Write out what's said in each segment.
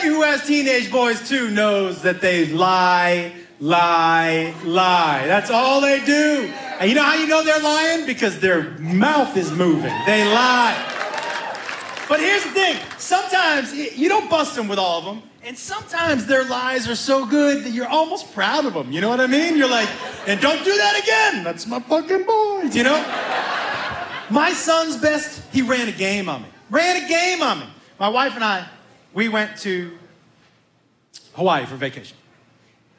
Anybody who has teenage boys too knows that they lie, lie, lie. That's all they do. And you know how you know they're lying? Because their mouth is moving. They lie. But here's the thing sometimes you don't bust them with all of them. And sometimes their lies are so good that you're almost proud of them. You know what I mean? You're like, and don't do that again. That's my fucking boys, you know? My son's best, he ran a game on me. Ran a game on me. My wife and I, we went to Hawaii for vacation.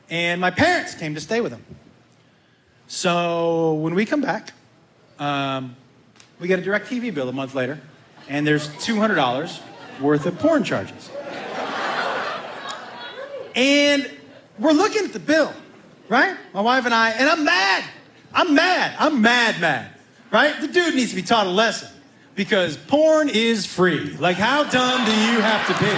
And my parents came to stay with them. So when we come back, um, we get a DirecTV bill a month later, and there's $200 worth of porn charges. And we're looking at the bill, right? My wife and I, and I'm mad. I'm mad. I'm mad, mad, right? The dude needs to be taught a lesson because porn is free. Like, how dumb do you have to be?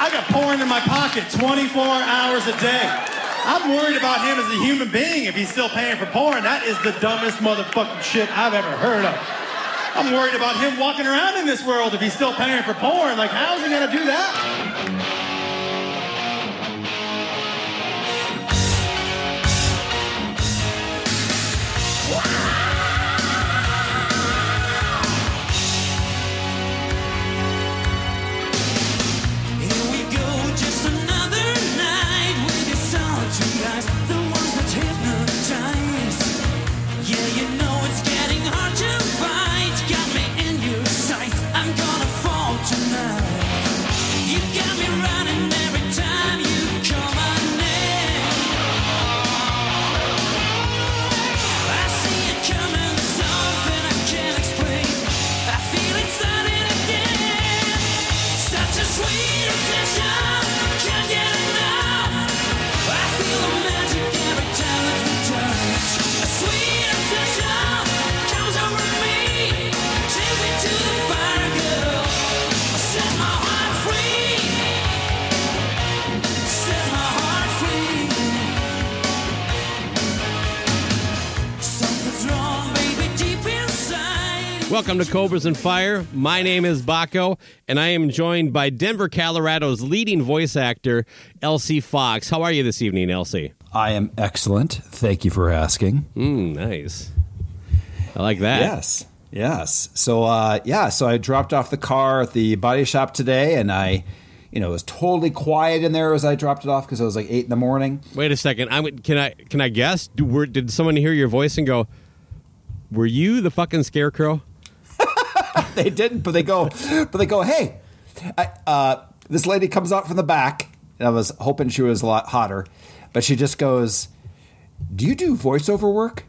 I got porn in my pocket 24 hours a day. I'm worried about him as a human being if he's still paying for porn. That is the dumbest motherfucking shit I've ever heard of. I'm worried about him walking around in this world if he's still paying for porn. Like, how's he gonna do that? Welcome to Cobras and Fire. My name is Bakko, and I am joined by Denver, Colorado's leading voice actor, LC Fox. How are you this evening, LC? I am excellent. Thank you for asking. Mm, nice. I like that. Yes. Yes. So uh yeah, so I dropped off the car at the body shop today and I you know, it was totally quiet in there as I dropped it off because it was like eight in the morning. Wait a second. I'm, can I can I guess? Do, were, did someone hear your voice and go, "Were you the fucking scarecrow?" They didn't, but they go, but they go, hey, I, uh, this lady comes out from the back, and I was hoping she was a lot hotter, but she just goes, "Do you do voiceover work?"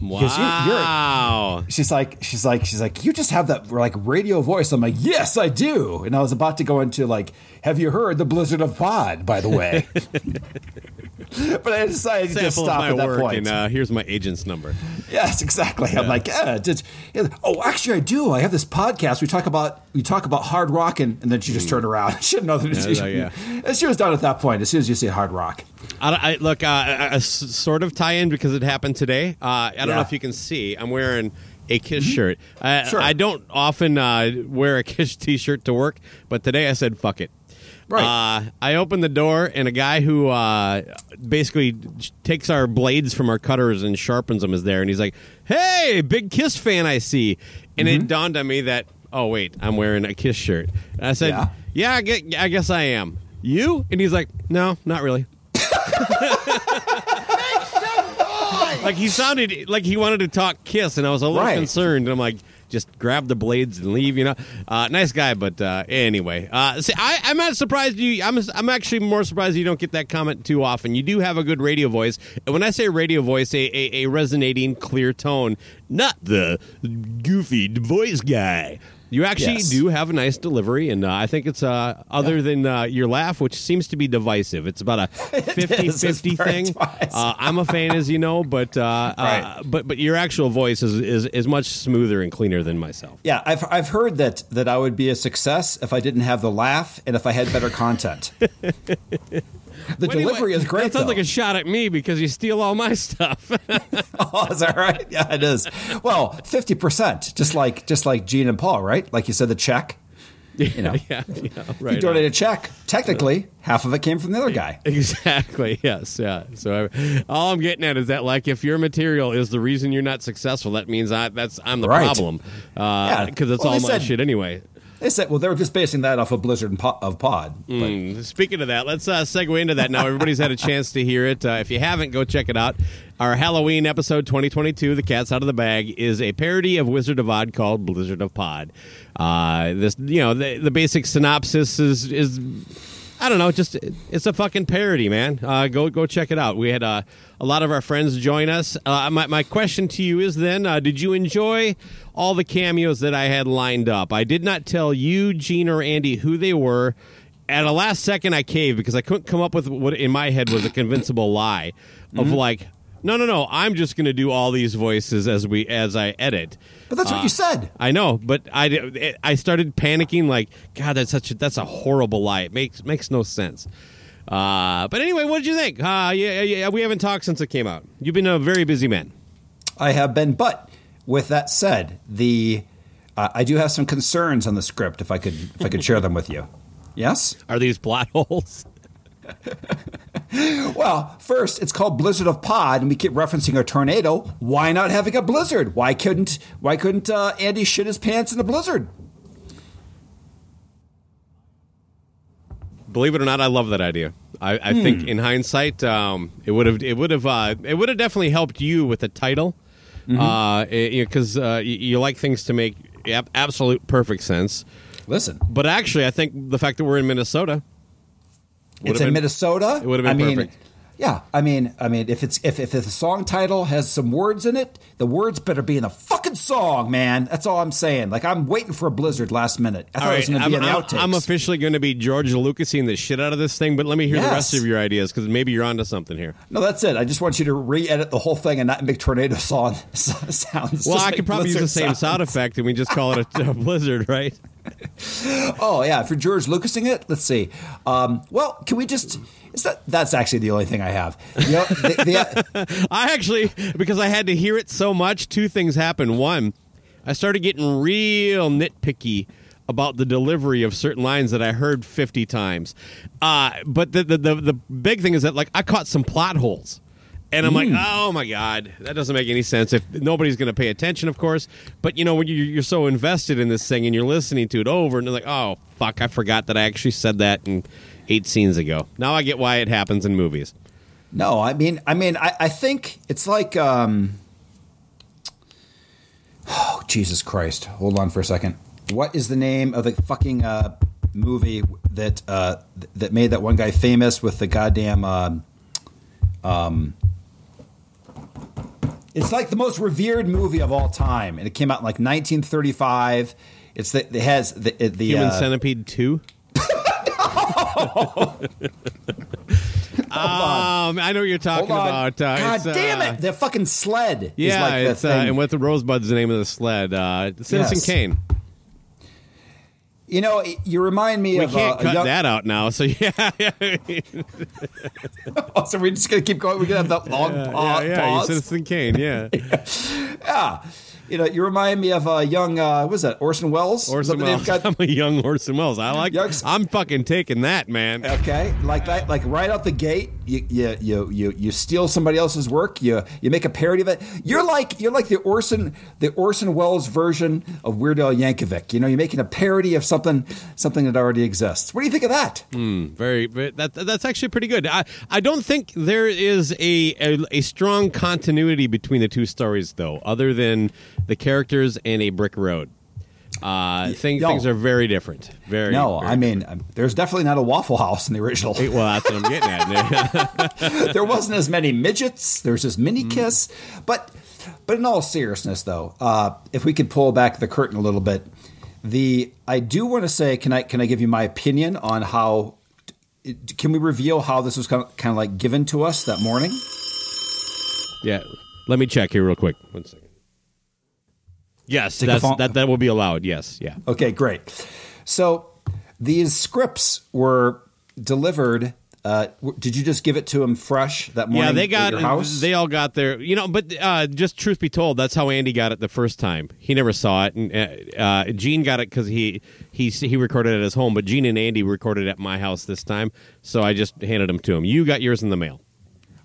Because you're- you're- Wow. She's like, she's like, she's like, you just have that like radio voice. I'm like, yes, I do. And I was about to go into like, have you heard the Blizzard of Pod? By the way, but I decided to just stop my at that work, point. and uh, here's my agent's number. Yes, exactly. I'm like, yeah, did, yeah, oh, actually, I do. I have this podcast. We talk about we talk about hard rock, and, and then she just turned around. she didn't know that. Yeah, she, yeah. and she was done at that point. As soon as you say hard rock, I, I look uh, a, a s- sort of tie-in because it happened today. Uh, I don't know if you can see. I'm wearing a Kiss shirt. I, Sure. I don't often uh, wear a Kiss T-shirt to work, but today I said fuck it. Right. Uh, I opened the door, and a guy who uh, basically takes our blades from our cutters and sharpens them is there, and he's like, "Hey, big Kiss fan, I see." And Mm-hmm. it dawned on me that, oh wait, I'm wearing a Kiss shirt. And I said, Yeah. "Yeah, I, get, I guess I am." You? And he's like, "No, not really." like he sounded like he wanted to talk Kiss, and I was a little Right. concerned. And I'm like, just grab the blades and leave, you know. Uh, nice guy, but uh, anyway, uh, see, I, I'm not surprised you. I'm I'm actually more surprised you don't get that comment too often. You do have a good radio voice, and when I say radio voice, a, a, a resonating, clear tone, not the goofy voice guy. You actually Yes. do have a nice delivery, and uh, I think it's uh, other than uh, your laugh, which seems to be divisive. It's about a 50-50 thing. Uh, I'm a fan, as you know, but uh, Right. uh, but but your actual voice is, is is much smoother and cleaner than myself. Yeah, I've I've heard that that I would be a success if I didn't have the laugh and if I had better content. The Anyway, delivery is great. That sounds though. like a shot at me because you steal all my stuff. oh, is that right? Yeah, it is. Well, fifty percent, just like just like Gene and Paul, right? Like you said, the check. You know, yeah, yeah, you right. donated a check. Technically, half of it came from the other guy. Exactly. Yes. Yeah. So I, all I'm getting at is that, like, if your material is the reason you're not successful, that means I that's I'm the Right. problem. Uh, yeah. Because it's Well, all my said- shit anyway. They said, well, they were just basing that off of Blizzard of Pod. Mm, Speaking of that, let's uh, segue into that now. Everybody's had a chance to hear it. Uh, if you haven't, go check it out. Our Halloween episode 2022, The Cat's Out of the Bag, is a parody of Wizard of Odd called Blizzard of Pod. Uh, this, you know, the, the basic synopsis is is I don't know, just it's a fucking parody, man. Uh, go go check it out. We had uh, a lot of our friends join us. Uh, my my question to you is then, uh, did you enjoy all the cameos that I had lined up? I did not tell you, Gene, or Andy who they were. At a last second, I caved because I couldn't come up with what in my head was a convincible lie of like, no, no, no, I'm just going to do all these voices as we as I edit. but that's what you said. I know, but I, I started panicking. Like, God, that's such a, that's a horrible lie. It makes makes no sense. Uh, but anyway, what did you think? Uh, yeah, yeah, we haven't talked since it came out. You've been a very busy man. I have been, but with that said, the uh, I do have some concerns on the script. If I could, if I could share them with you. Yes. Are these plot holes? Well, first, it's called Blizzard of Pod, and we keep referencing a tornado. Why not having a blizzard? Why couldn't Why couldn't uh, Andy shit his pants in a blizzard? Believe it or not, I love that idea. I, I think in hindsight, um, it would have it would have uh, it would have definitely helped you with the title, because uh, you, you like things to make absolute perfect sense. Listen, But actually, I think the fact that we're in Minnesota, Would've it's in been- Minnesota. it would've been I mean, perfect. Yeah, I mean, I mean, if it's if if the song title has some words in it, the words better be in the fucking song, man. That's all I'm saying. Like I'm waiting for a blizzard last minute. I thought All it was going to I'm, be in the I'm- outtakes. I'm officially going to be George Lucasing the shit out of this thing, but let me hear the rest of your ideas because maybe you're onto something here. no, that's it. I just want you to re-edit the whole thing and not make tornado song sounds. Well, I could probably use the same sounds. sound effect and we just call it a, a blizzard, right? Oh yeah, for George Lucasing it, let's see. Um, well, can we just? That's actually the only thing I have. You know, the, the, I actually, because I had to hear it so much, two things happened. One, I started getting real nitpicky about the delivery of certain lines that I heard 50 times. Uh, but the, the, the, the big thing is that, like, I caught some plot holes. And I'm like, oh my God, that doesn't make any sense. If nobody's going to pay attention, of course. But you know, when you're, you're so invested in this thing and you're listening to it over, and you're like, oh fuck, I forgot that I actually said that in eight scenes ago. Now I get why it happens in movies. no, I mean, I mean, I, I think it's like. Um, oh Jesus Christ! Hold on for a second. What is the name of the fucking uh, movie that uh, th- that made that one guy famous with the goddamn? Um, um, it's like the most revered movie of all time, and it came out in like 1935. It's the it has the the Human uh, Centipede 2? um, I know what you're talking about. Uh, God uh, damn it! The fucking sled. is Yeah, like the it's uh, and with the Rosebud's the name of the sled. Uh, Citizen Yes. Kane. You know, you remind me We of can't uh, cut young- that out now. So yeah, yeah, Oh, so we're just gonna keep going. We're gonna have that long pa- yeah, yeah. pause. Citizen Kane. Yeah, Yeah. You know, you remind me of a young. Uh, what was that Orson Welles? Orson? Welles. Got- I'm a young Orson Welles. I like. Young- I'm fucking taking that, man. Okay, like that, like right out the gate, you you you you, you steal somebody else's work. You you make a parody of it. You're like you're like the Orson the Orson Welles version of Weird Al Yankovic. You know, you're making a parody of something something that already exists. What do you think of that? Very, very that that's actually pretty good. I I don't think there is a, a a strong continuity between the two stories though, other than the characters and a brick road. Uh, thing, things are very different. Very. No, very I mean, um, there's definitely not a Waffle House in the original. well, that's what I'm getting at. there wasn't as many midgets. There was just mini kiss. But but in all seriousness, though, uh, if we could pull back the curtain a little bit, the I do want to say, can I can I give you my opinion on how? Can we reveal how this was kind of, kind of like given to us that morning? yeah, let me check here real quick. One second. Yes, Take that's, phone- that that will be allowed. Yes, yeah. Okay, great. So these scripts were delivered. Uh, did you just give it to him fresh that morning? Yeah, they got your house. they all got their you know, but uh, just truth be told, that's how Andy got it the first time. He never saw it, and uh, uh, Gene got it because he he he recorded it at his home, but Gene and Andy recorded at my house this time, so I just handed them to him. You got yours in the mail.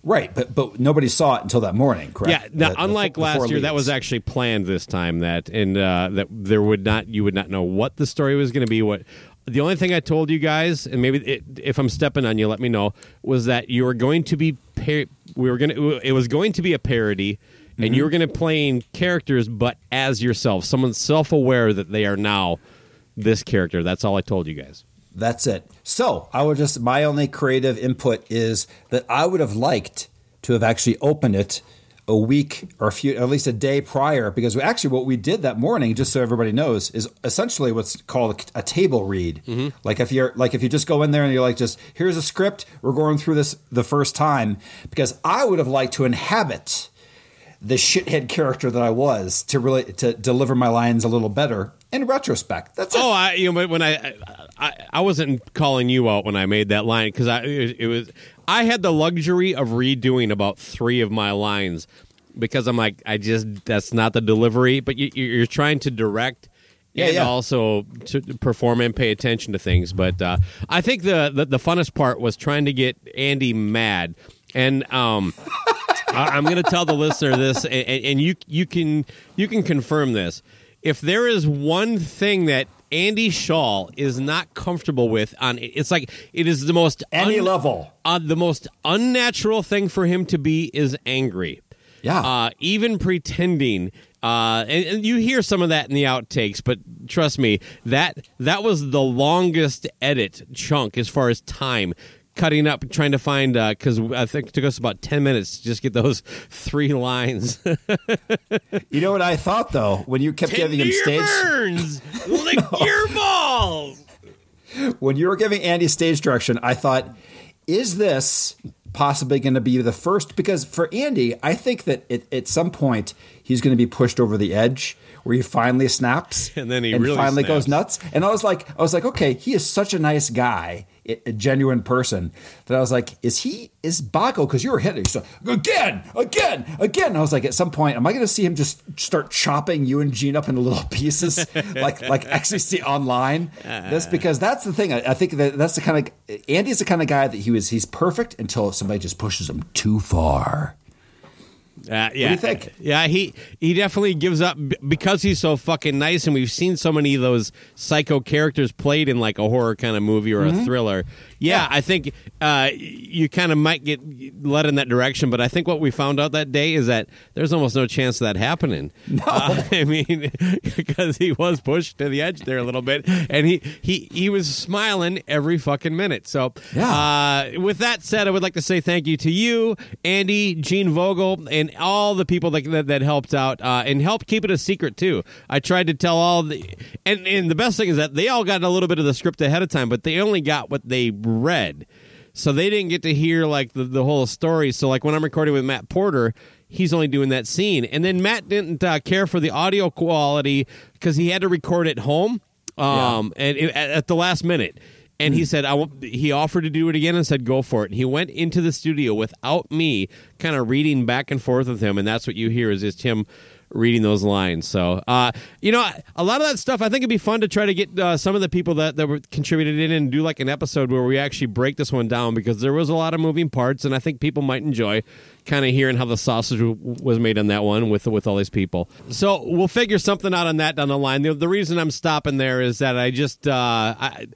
Right, but but nobody saw it until that morning, correct? Yeah, now, The- unlike the last year, that was actually planned this time. That and uh, that there would not you would not know what the story was going to be. What the only thing I told you guys, and maybe it, if I'm stepping on you, let me know, was that you were going to be par- we were going to it was going to be a parody. And Mm-hmm. you were going to play in characters, but as yourself, someone self-aware that they are now this character. That's all I told you guys. That's it. So I would just my only creative input is that I would have liked to have actually opened it a week or a few, at least a day prior, because we, actually what we did that morning, just so everybody knows, is essentially what's called a, a table read. Mm-hmm. Like if you're like if you just go in there and you're like, just here's a script, we're going through this the first time, because I would have liked to inhabit the shithead character that I was to really to deliver my lines a little better in retrospect. That's it. Oh, I you know, when I, I I wasn't calling you out when I made that line because I it, it was I had the luxury of redoing about three of my lines because I'm like I just that's not the delivery, but you, you're trying to direct. Yeah, and yeah. also to perform and pay attention to things. But uh, I think the, the the funnest part was trying to get Andy mad, and um, I, I'm going to tell the listener this, and, and you you can you can confirm this. If there is one thing that Andy Shaw is not comfortable with on it's like it is the most Any level. uh, the most unnatural thing for him to be is angry. Yeah. Uh, even pretending. Uh, and, and you hear some of that in the outtakes, but trust me, that that was the longest edit chunk as far as time cutting up, trying to find uh, because I think it took us about ten minutes to just get those three lines. You know what I thought though when you kept giving him stage burns, lick your balls. when you were giving Andy stage direction, I thought, is this possibly going to be the first? Because for Andy, I think that it, at some point he's going to be pushed over the edge where he finally snaps And then he really finally goes nuts. And I was like, I was like, okay, he is such a nice guy, a genuine person that I was like, is he is Bakko? Because you were hitting so again, again, again. And I was like, at some point, am I going to see him just start chopping you and Gene up into little pieces, like like actually see online? That's because that's the thing. I, I think that that's the kind of Andy's the kind of guy that he was. He's perfect until somebody just pushes him too far. Uh, yeah. you think? Yeah, he he definitely gives up because he's so fucking nice, and we've seen so many of those psycho characters played in like a horror kind of movie or Mm-hmm. a thriller. Yeah, I think uh, you kind of might get led in that direction, but I think what we found out that day is that there's almost no chance of that happening. No, I mean because he was pushed to the edge there a little bit, and he he he was smiling every fucking minute. So Yeah. uh, with that said, I would like to say thank you to you, Andy, Gene Vogel, and all the people that that, that helped out uh, and helped keep it a secret too. I tried to tell all the and and the best thing is that they all got a little bit of the script ahead of time, but they only got what they read. So they didn't get to hear like the, the whole story. So like when I'm recording with Matt Porter, he's only doing that scene, and then Matt didn't uh, care for the audio quality because he had to record at home um, and it, at, at the last minute. And he said, "I want." He offered to do it again and said, "Go for it." And he went into the studio without me, kind of reading back and forth with him, and that's what you hear is just him reading those lines. So, uh, you know, a lot of that stuff, I think it'd be fun to try to get uh, some of the people that, that were contributed in and do like an episode where we actually break this one down because there was a lot of moving parts, and I think people might enjoy kind of hearing how the sausage w- was made on that one with with all these people. So we'll figure something out on that down the line. The, the reason I'm stopping there is that I just uh, I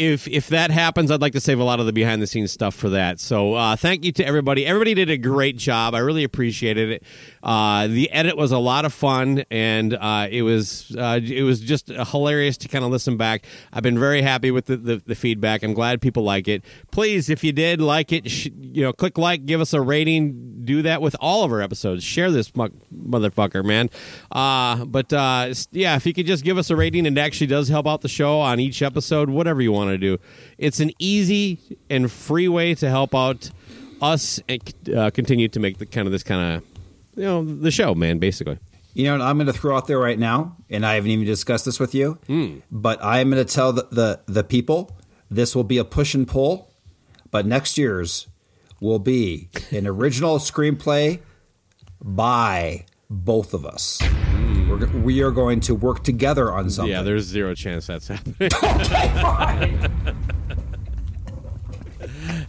if if that happens, I'd like to save a lot of the behind the scenes stuff for that. So uh, thank you to everybody. Everybody did a great job. I really appreciated it. Uh, the edit was a lot of fun, and uh, it was uh, it was just hilarious to kind of listen back. I've been very happy with the, the, the feedback. I'm glad people like it. Please, if you did like it, sh- you know, click like, give us a rating. Do that with all of our episodes. Share this mu- motherfucker, man. Uh, but uh, yeah, if you could just give us a rating, it actually does help out the show on each episode. Whatever you want to do, it's an easy and free way to help out us and uh, continue to make the kind of this kind of you know the show, man. Basically, You know, what I'm going to throw out there right now, and I haven't even discussed this with you, Hmm. but I am going to tell the, the the people this will be a push and pull, but next year's will be an original screenplay by both of us. We're, we are going to work together on something. yeah. There's zero chance that's happening.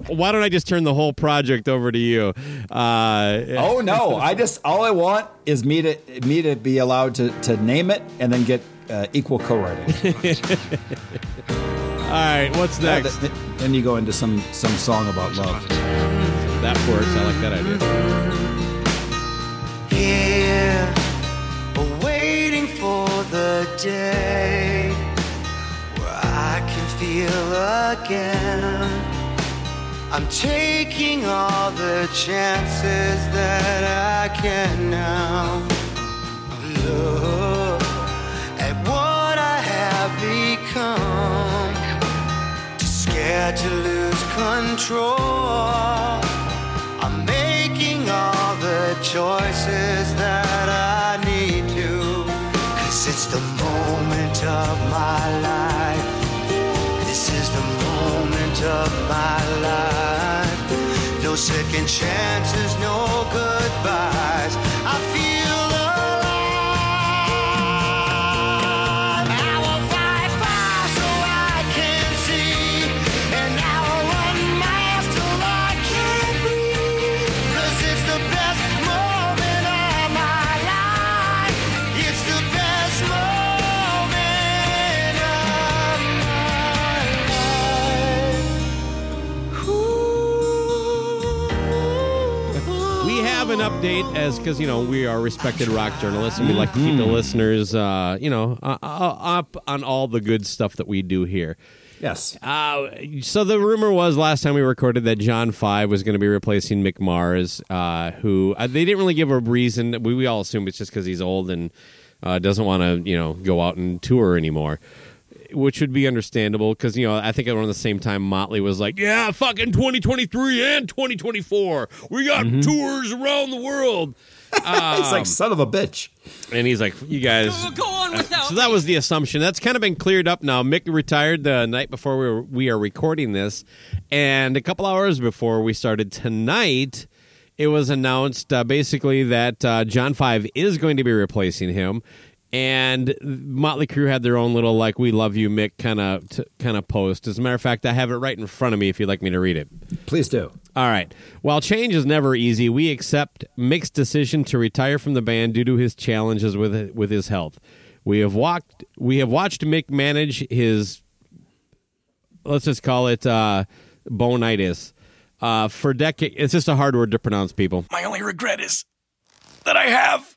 Why don't I just turn the whole project over to you? Uh, Oh no! I just all I want is me to me to be allowed to to name it and then get uh, equal co-writing. all right, what's Yeah, next? th- th- then you go into some some song about love. that works. I like that idea. Day where I can feel again. I'm taking all the chances that I can now. Look at what I have become. Too scared to lose control. I'm making all the choices that. Cause it's the moment of my life. This is the moment of my life. No second chances, no goodbyes. I feel update as because you know we are respected rock journalists and we like to keep the listeners, uh, you know, uh, uh, up on all the good stuff that we do here. Yes. Uh, so the rumor was last time we recorded that John Five was going to be replacing Mick Mars, uh, who uh, they didn't really give a reason. We, we all assume it's just because he's old and uh, doesn't want to, you know, go out and tour anymore. Which would be understandable because you know I think around the same time Motley was like, "Yeah, fucking 2023 and 2024, we got tours around the world," He's like son of a bitch. and he's like, "You guys, Go on without so that was the assumption. That's kind of been cleared up now. Mick retired the night before we were, we are recording this, and a couple hours before we started tonight, it was announced uh, basically that uh, John Five is going to be replacing him. And Motley Crue had their own little like "We love you, Mick" kind of t- kind of post. As a matter of fact, I have it right in front of me. If you'd like me to read it. Please do. All right. While change is never easy, we accept Mick's decision to retire from the band due to his challenges with with his health. We have walked we have watched Mick manage his let's just call it uh bonitis. Uh for decades it's just a hard word to pronounce people. My only regret is that I have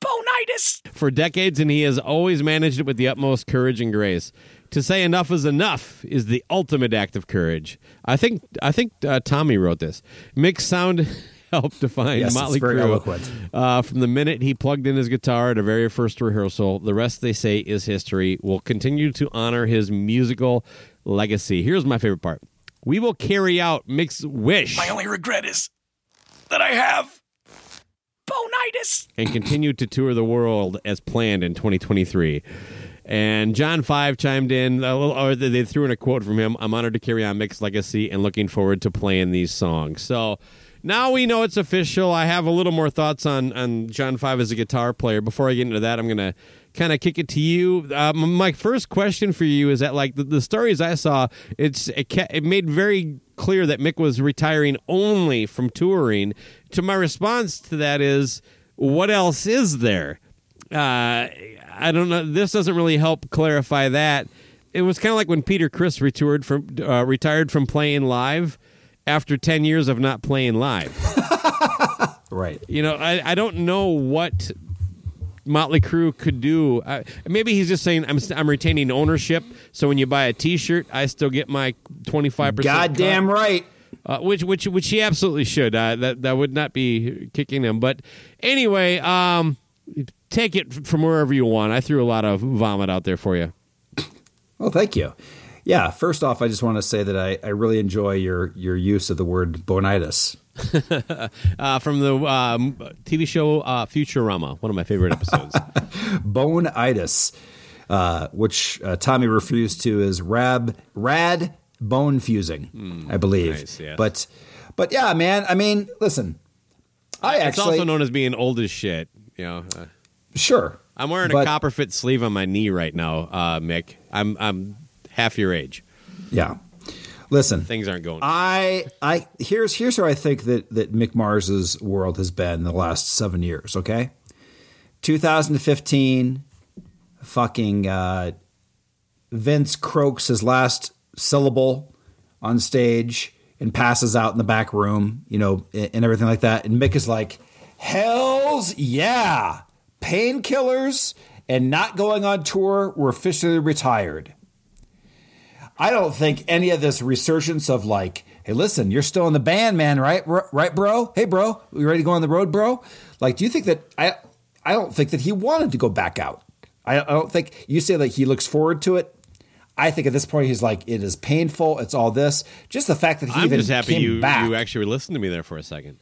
bonitis. For decades and he has always managed it with the utmost courage and grace. To say enough is enough is the ultimate act of courage. I think I think uh, Tommy wrote this. Mick's sound helped define Yes, Motley very Crue. Uh, from the minute he plugged in his guitar at a very first rehearsal. The rest they say is history. We'll continue to honor his musical legacy. Here's my favorite part. We will carry out Mick's wish My only regret is that I have bonitis. and continued to tour the world as planned in 2023. And John Five chimed in, or they threw in a quote from him. I'm honored to carry on Mick's legacy and looking forward to playing these songs. So now we know it's official. I have a little more thoughts on on John Five as a guitar player. Before I get into that, I'm gonna kind of kick it to you. Um, my first question for you is that like the, the stories I saw, it's it, ca- it made very clear that Mick was retiring only from touring. To my response to that is, what else is there? Uh, I don't know. This doesn't really help clarify that. It was kind of like when Peter Criss retired from uh, retired from playing live after ten years of not playing live. Right. You know, I, I don't know what Motley Crue could do. Uh, maybe he's just saying I'm I'm retaining ownership. So when you buy a T-shirt, I still get my twenty five percent. Goddamn right. Uh, which which which he absolutely should. Uh, that that would not be kicking him. But anyway, um, take it from wherever you want. I threw a lot of vomit out there for you. Well, thank you. Yeah, first off, I just want to say that I, I really enjoy your, your use of the word bonitis. Uh, from the um, TV show uh, Futurama, one of my favorite episodes. Bonitis, uh, which uh, Tommy refers to as rab, rad bone fusing, I believe. Nice. But, but yeah, man, I mean, listen, I it's actually, also known as being old as shit. You know, uh, sure. I'm wearing a copper fit sleeve on my knee right now, uh, Mick. I'm I'm half your age. Yeah. Listen, Things aren't going. I I here's here's where I think that that Mick Mars's world has been the last seven years. Okay, 2015, fucking uh, Vince croaks his last syllable on stage and passes out in the back room, you know, and and everything like that. And Mick is like, "Hell's yeah, painkillers and not going on tour. We're officially retired." I don't think any of this resurgence of like, hey, listen, you're still in the band, man, right? R- Right, bro? Hey, bro, you ready to go on the road, bro? Like, do you think that I? I don't think that he wanted to go back out. I, I don't think you say that he looks forward to it. I think at this point he's like, it is painful. It's all this. Just the fact that he I'm even just happy came you back. you actually listened to me there for a second.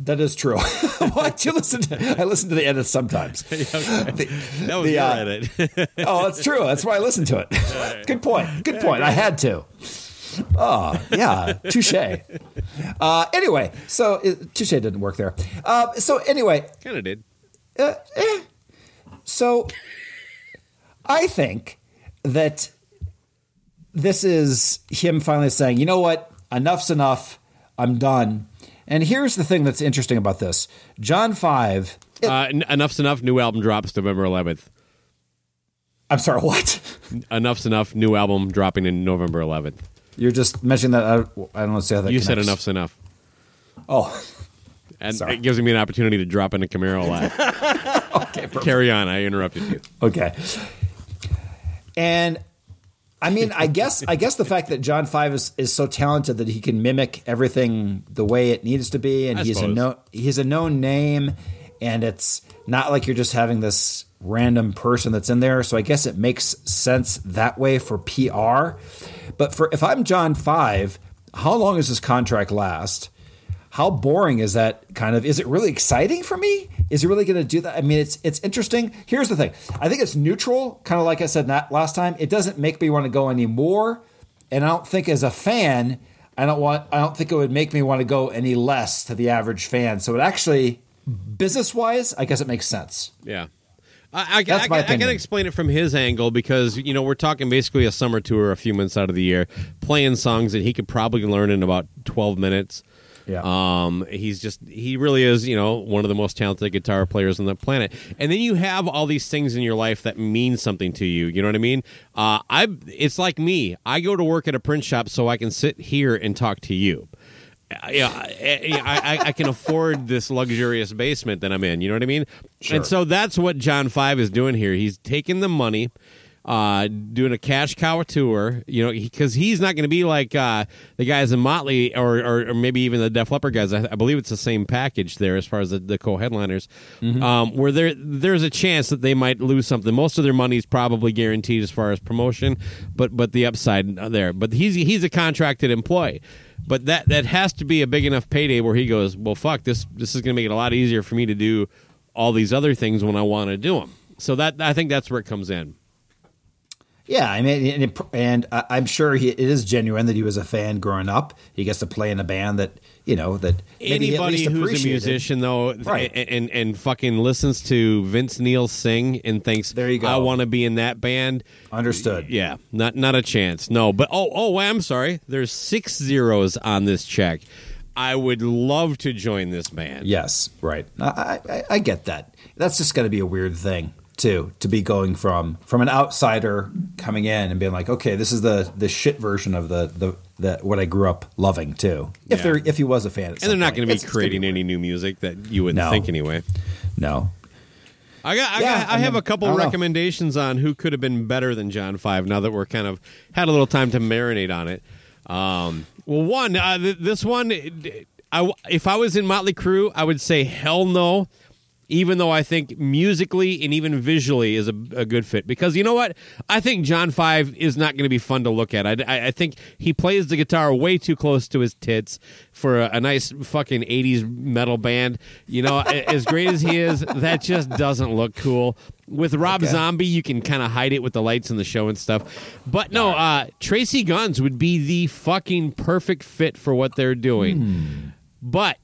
That is true. I do listen. To, I listen to the edits sometimes. The- That was the, your uh, edit. oh, that's true. That's why I listen to it. Good point. Good point. I had to. Oh, yeah. Touche. Uh, anyway, so touche didn't work there. Uh, so anyway, kind of did. uh, eh. so I think that this is him finally saying, you know what? Enough's enough. I'm done. And here's the thing that's interesting about this John 5. Uh, en- enough's enough. New album drops November 11th. I'm sorry, what? Enough's enough. New album dropping in November 11th. You're just mentioning that. I, I don't know see how that You said enough's enough, Oh, and Sorry. it gives me an opportunity to drop in a Camaro live. okay. Carry on. I interrupted you. Okay. And I mean, I guess I guess the fact that John Five is, is so talented that he can mimic everything the way it needs to be, and I he's a suppose. no, he's a known name, and it's not like you're just having this random person that's in there. So I guess it makes sense that way for PR. But for if I'm John Five, how long does this contract last? How boring is that kind of is it really exciting for me? Is it really going to do that? I mean it's it's interesting. Here's the thing. I think it's neutral kind of like i said that last time. It doesn't make me want to go anymore and i don't think as a fan i don't want i don't think it would make me want to go any less to the average fan. So it actually business wise i guess it makes sense. Yeah. I, I, That's I, my I, can explain it from his angle because you know we're talking basically a summer tour a few months out of the year, playing songs that he could probably learn in about twelve minutes. Yeah. Um, he's just he really is you know one of the most talented guitar players on the planet. And then you have all these things in your life that mean something to you. You know what I mean? Uh, I it's like me. I go to work at a print shop so I can sit here and talk to you. Uh, Yeah, I, I, I can afford this luxurious basement that I'm in. You know what I mean? Sure. And so that's what John Five is doing here. He's taking the money, uh, doing a cash cow tour. You know, because he's not going to be like uh, the guys in Motley or, or, or maybe even the Def Leppard guys. I, I believe it's the same package there as far as the, the co-headliners, um, where there there's a chance that they might lose something. Most of their money is probably guaranteed as far as promotion, but but the upside there. But he's he's a contracted employee. But that that has to be a big enough payday where he goes, well, fuck this. This is going to make it a lot easier for me to do all these other things when I want to do them. So that I think that's where it comes in. Yeah, I mean, and, it, and I- I'm sure he, it is genuine that he was a fan growing up. He gets to play in a band that you know that maybe at Anybody least who's a musician though, Right. and, and and fucking listens to Vince Neil sing and thinks, There you go. I want to be in that band." Understood. Yeah, not not a chance. No, but oh oh, I'm sorry. There's six zeros on this check. I would love to join this band. Yes, right. I, I, I get that. That's just got to be a weird thing too to be going from from an outsider coming in and being like, okay, this is the the shit version of the the, the what I grew up loving too. If Yeah. there if he was a fan, and they're not going to be It's- it's gonna creating any new music that you wouldn't No. think anyway. No, I got, I, Yeah, got, I I have mean, a couple I don't know. recommendations on who could have been better than John Five. Now that we're kind of had a little time to marinate on it. Um, well, one, uh, th- this one, I, if I was in Motley Crue, I would say hell no. Even though I think musically and even visually is a, a good fit, because you know what, I think John Five is not going to be fun to look at. I, I, I think he plays the guitar way too close to his tits for a, a nice fucking '80s metal band. You know, as great as he is, that just doesn't look cool. With Rob Zombie, you can kind of hide it with the lights in the show and stuff. But no, uh, Tracii Guns would be the fucking perfect fit for what they're doing. But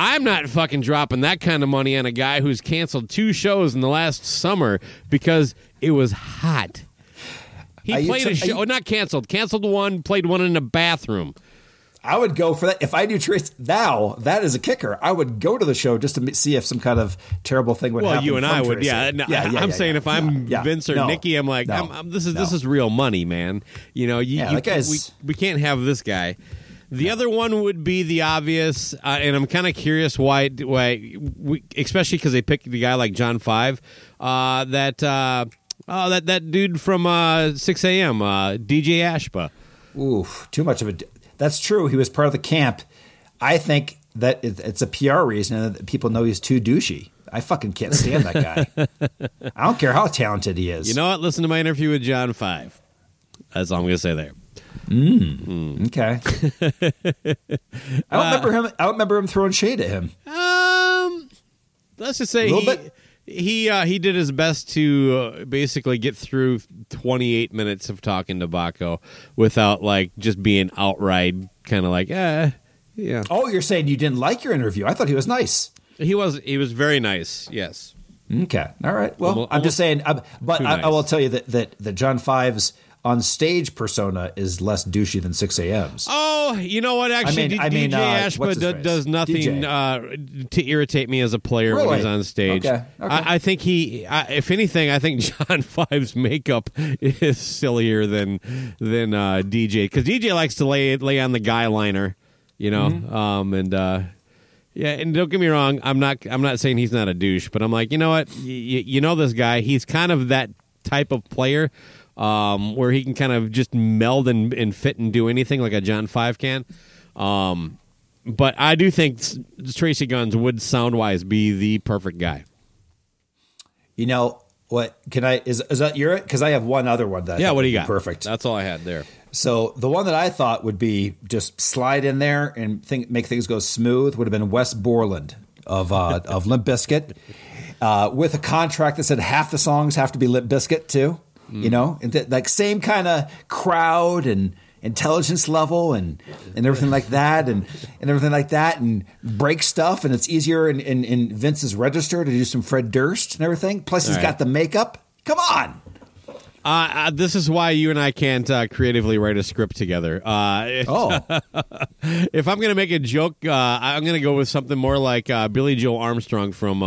I'm not fucking dropping that kind of money on a guy who's canceled two shows in the last summer because it was hot. He Are played t- a show, you- oh, not canceled, canceled one, played one in a bathroom. I would go for that if I knew Trace. Now that is a kicker. I would go to the show just to see if some kind of terrible thing would Well, happen. you and I would, yeah. No, yeah, yeah, I'm yeah, saying if I'm. Vince or No, Nikki, I'm like, no, I'm, I'm- this is this is real money, man. You know, you, Yeah, you guy's- we, we can't have this guy. The other one would be the obvious, uh, and I'm kind of curious why, why, we, especially because they picked the guy like John Five, uh, that uh, oh that that dude from uh, Sixx:A.M. Uh, DJ Ashba. Oof, too much of a. That's true. He was part of the camp. I think that it's a PR reason that people know he's too douchey. I fucking can't stand that guy. I don't care how talented he is. You know what? Listen to my interview with John Five. That's all I'm going to say there. Okay. I don't remember him. I don't remember him throwing shade at him. Um, let's just say he he uh, he did his best to uh, basically get through 28 minutes of talking to Bakko without like just being outright kind of like eh yeah. Oh, you're saying you didn't like your interview? I thought he was nice. He was he was very nice. Yes. Okay. All right. Well, Almo- I'm just saying. uh, but I, I will tell you that, that that John Five's on stage persona is less douchey than Sixx:A.M.'s. Oh, you know what? Actually, mean- D- I mean, DJ uh, Ashba what's his do- face? does nothing uh, to irritate me as a player when he's on stage. Okay, okay. I, I think he, I, if anything, I think John Five's makeup is sillier than than uh, DJ because DJ likes to lay lay on the guy liner, you know, Mm-hmm. um, and. Uh, yeah, and don't get me wrong. I'm not. I'm not saying he's not a douche, but I'm like, you know what? Y- y- you know this guy. He's kind of that type of player um, where he can kind of just meld and, and fit and do anything like a John Five can. Um, but I do think Tracii Guns would sound wise be the perfect guy. You know what? Can I? Is is that your? Because I have one other one that yeah, what do you got? Perfect. That's all I had there. So the one that I thought would be just slide in there and think, make things go smooth would have been Wes Borland of uh, of Limp Bizkit, uh, with a contract that said half the songs have to be Limp Bizkit too. You know, and th- like same kind of crowd and intelligence level and and everything like that and and everything like that and break stuff and it's easier in, in, in Vince's register to do some Fred Durst and everything. Plus he's All got the makeup. Come on. Uh, uh, this is why you and I can't uh, creatively write a script together. Uh, Oh, if I'm going to make a joke, uh, I'm going to go with something more like uh, Billie Joe Armstrong from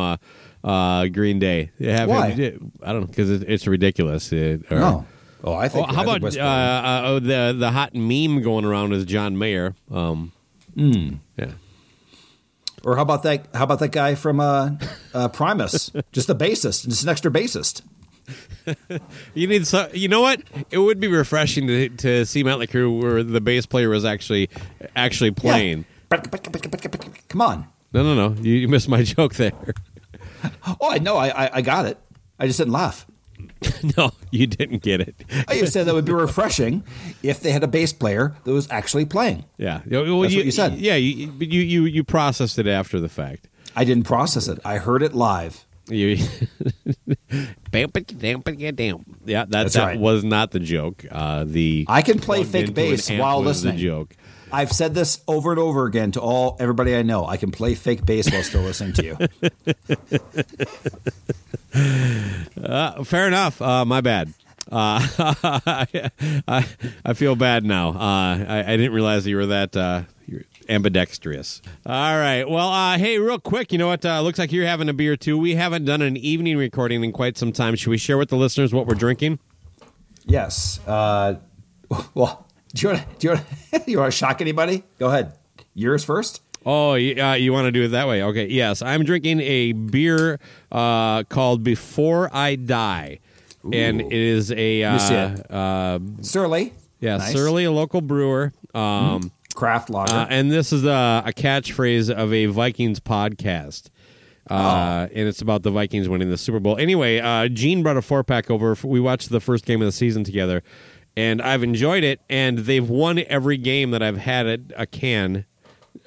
uh, Green Day. Have Why? him- I don't know because it, it's ridiculous. It, or- no. Oh, I think. Well, how I about Wes uh, uh, oh, the the hot meme going around is John Mayer? Um, Hmm. Yeah. Or how about that? How about that guy from uh, uh, Primus? just the bassist, just an extra bassist. You need so you know what? It would be refreshing to to see Motley Crue where the bass player was actually actually playing. Yeah. Come on. No, no, no. You, you missed my joke there. Oh, I know. I, I I got it. I just didn't laugh. no, you didn't get it. I just said that would be refreshing if they had a bass player that was actually playing. Yeah, well, That's what you said. Yeah, you, but you you you processed it after the fact. I didn't process it. I heard it live. You Bam, ba, dam, ba, ga, dam. Yeah, that That's that right. was not the joke. Uh, the I can play fake bass while listening. The joke. I've said this over and over again to all everybody I know. I can play fake bass while still listening to you. Uh, fair enough. Uh, my bad. Uh, I, I feel bad now. Uh, I, I didn't realize you were that uh, ambidextrous. All right. Well, uh, hey, real quick, you know what? Uh, looks like you're having a beer too. We haven't done an evening recording in quite some time. Should we share with the listeners what we're drinking? Yes. Uh, well, do you want do you want you want to shock anybody? Go ahead. Yours first. Oh, uh, you want to do it that way? Okay. Yes, I'm drinking a beer uh, called Before I Die, and it is a uh, uh, Surly. yeah, Nice. Surly, a local brewer. Um, Craft lager. Uh, and this is a, a catchphrase of a Vikings podcast. Uh, And it's about the Vikings winning the Super Bowl. Anyway, uh, Gene brought a four pack over. We watched the first game of the season together, and I've enjoyed it. And they've won every game that I've had a, a can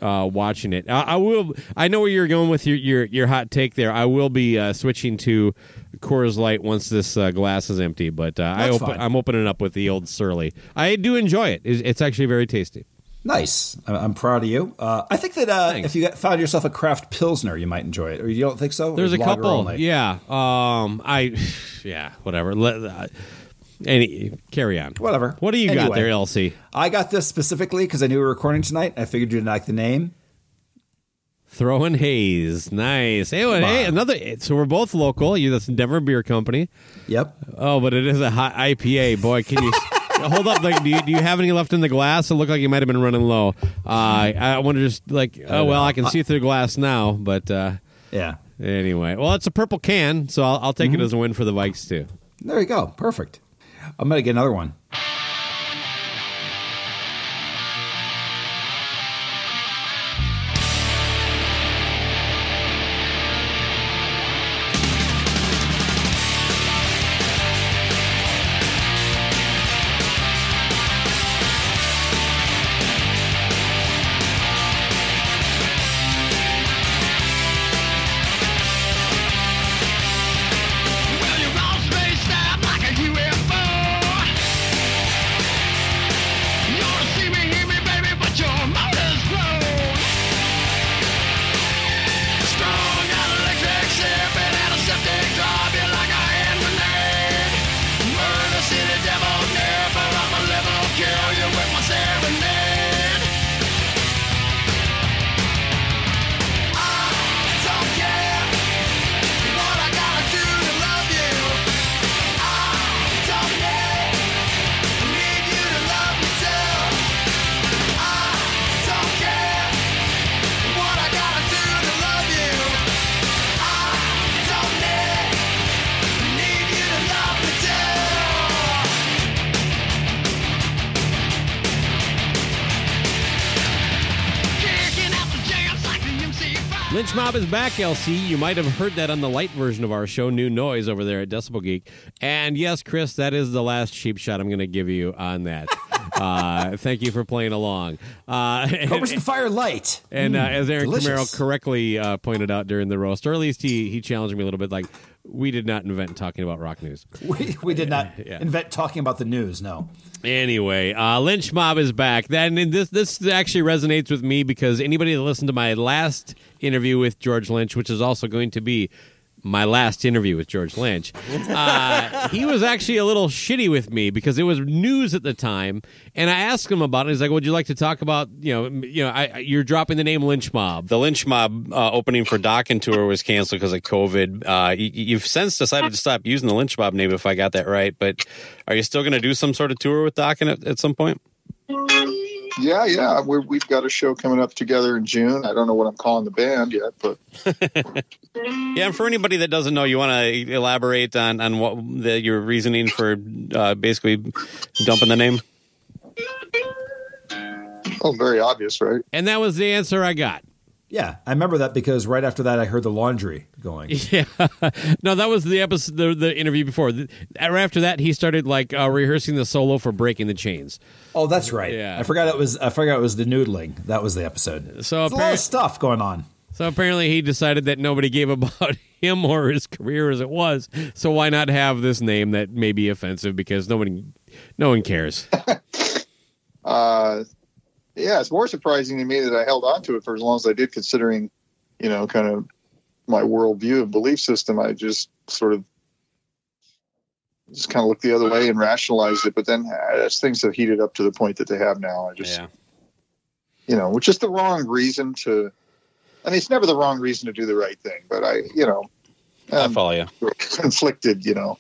uh, watching it. I, I will. I know where you're going with your your, your hot take there. I will be uh, switching to Coors Light once this uh, glass is empty. But uh, I fine. I'm opening up with the old Surly. I do enjoy it. It's, it's actually very tasty. nice. I'm proud of you. Uh, I think that uh, if you found yourself a craft pilsner, you might enjoy it. Or you don't think so? There's a couple. only? Yeah. Um. I. Yeah. Whatever. Uh, any. Carry on. Whatever. What do you got there, LC? I got this specifically because I knew we were recording tonight. I figured you'd like the name. Throwing haze. Nice. Hey, well, hey, another. So we're both local. You. That's Denver Beer Company. Yep. Oh, but it is a hot IPA. Boy, can you. Hold up! Like, do you, do you have any left in the glass? It looked like you might have been running low. Uh, I want to just like, oh well, I can see through the glass now. But uh, Yeah. anyway, well, it's a purple can, so I'll, I'll take it as a win for the Vikes too. There you go. Perfect. I'm going to get another one. MC5. Mob is back, LC. You might have heard that on the light version of our show, New Noise, over there at Decibel Geek. And yes, Chris, that is the last cheap shot I'm going to give you on that. uh, thank you for playing along. Uh, Cobras and Fire Light. and uh, as Aaron delicious. Camaro correctly uh, pointed out during the roast, or at least he, he challenged me a little bit, like, we did not invent talking about rock news. We, we did not Yeah. invent talking about the news, no. Anyway, uh, Lynch Mob is back. Then this this actually resonates with me because anybody that listened to my last interview with George Lynch, which is also going to be my last interview with George Lynch, uh, he was actually a little shitty with me because it was news at the time, and I asked him about it. He's like, "Would you like to talk about you know you know I, you're dropping the name Lynch Mob? The Lynch Mob uh, opening for Dokken tour was canceled because of COVID. Uh, y- you've since decided to stop using the Lynch Mob name, if I got that right. But are you still going to do some sort of tour with Dokken at, at some point? Yeah, yeah. We're, we've got a show coming up together in June. I don't know what I'm calling the band yet, but Yeah, and for anybody that doesn't know, you want to elaborate on on what the, your reasoning for uh, basically dumping the name. oh, very obvious, right? And that was the answer I got. Yeah, I remember that because right after that I heard the laundry going. Yeah, no, that was the episode, the, the interview before. The- Right after that, he started like uh, rehearsing the solo for Breaking the Chains. Oh, that's right. Yeah. I forgot it was I forgot it was the noodling. That was the episode. So There's a lot of stuff going on. So apparently he decided that nobody gave about him or his career as it was. So why not have this name that may be offensive because nobody, no one cares. uh, yeah, it's more surprising to me that I held on to it for as long as I did, considering, you know, kind of my worldview and belief system. I just sort of just kind of looked the other way and rationalized it. But then as things have heated up to the point that they have now, I just, Yeah. you know, which is the wrong reason to. I mean, it's never the wrong reason to do the right thing, but I, you know, I um, follow you. conflicted. You know,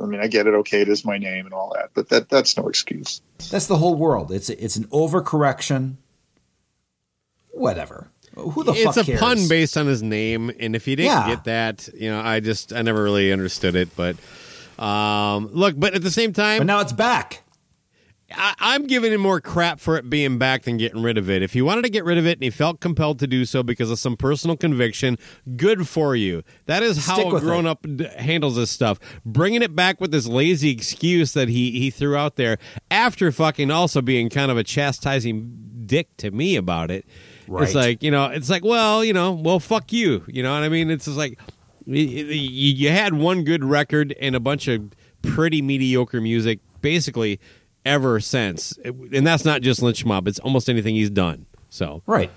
I mean, I get it. Okay, it is my name and all that, but that that's no excuse. That's the whole world. It's it's an overcorrection. Whatever. Who the fuck cares? it's a pun based on his name, and if he didn't Yeah. get that, you know, I just I never really understood it. But um, look, but at the same time, But now it's back. I, I'm giving him more crap for it being back than getting rid of it. If he wanted to get rid of it and he felt compelled to do so because of some personal conviction, good for you. That is how a grown it. up d- handles this stuff. Bringing it back with this lazy excuse that he he threw out there after fucking also being kind of a chastising dick to me about it. Right. It's like you know, it's like well, you know, well, fuck you. You know what I mean? It's just like you had one good record and a bunch of pretty mediocre music, basically ever since, and that's not just Lynch Mob. It's almost anything he's done. So Right.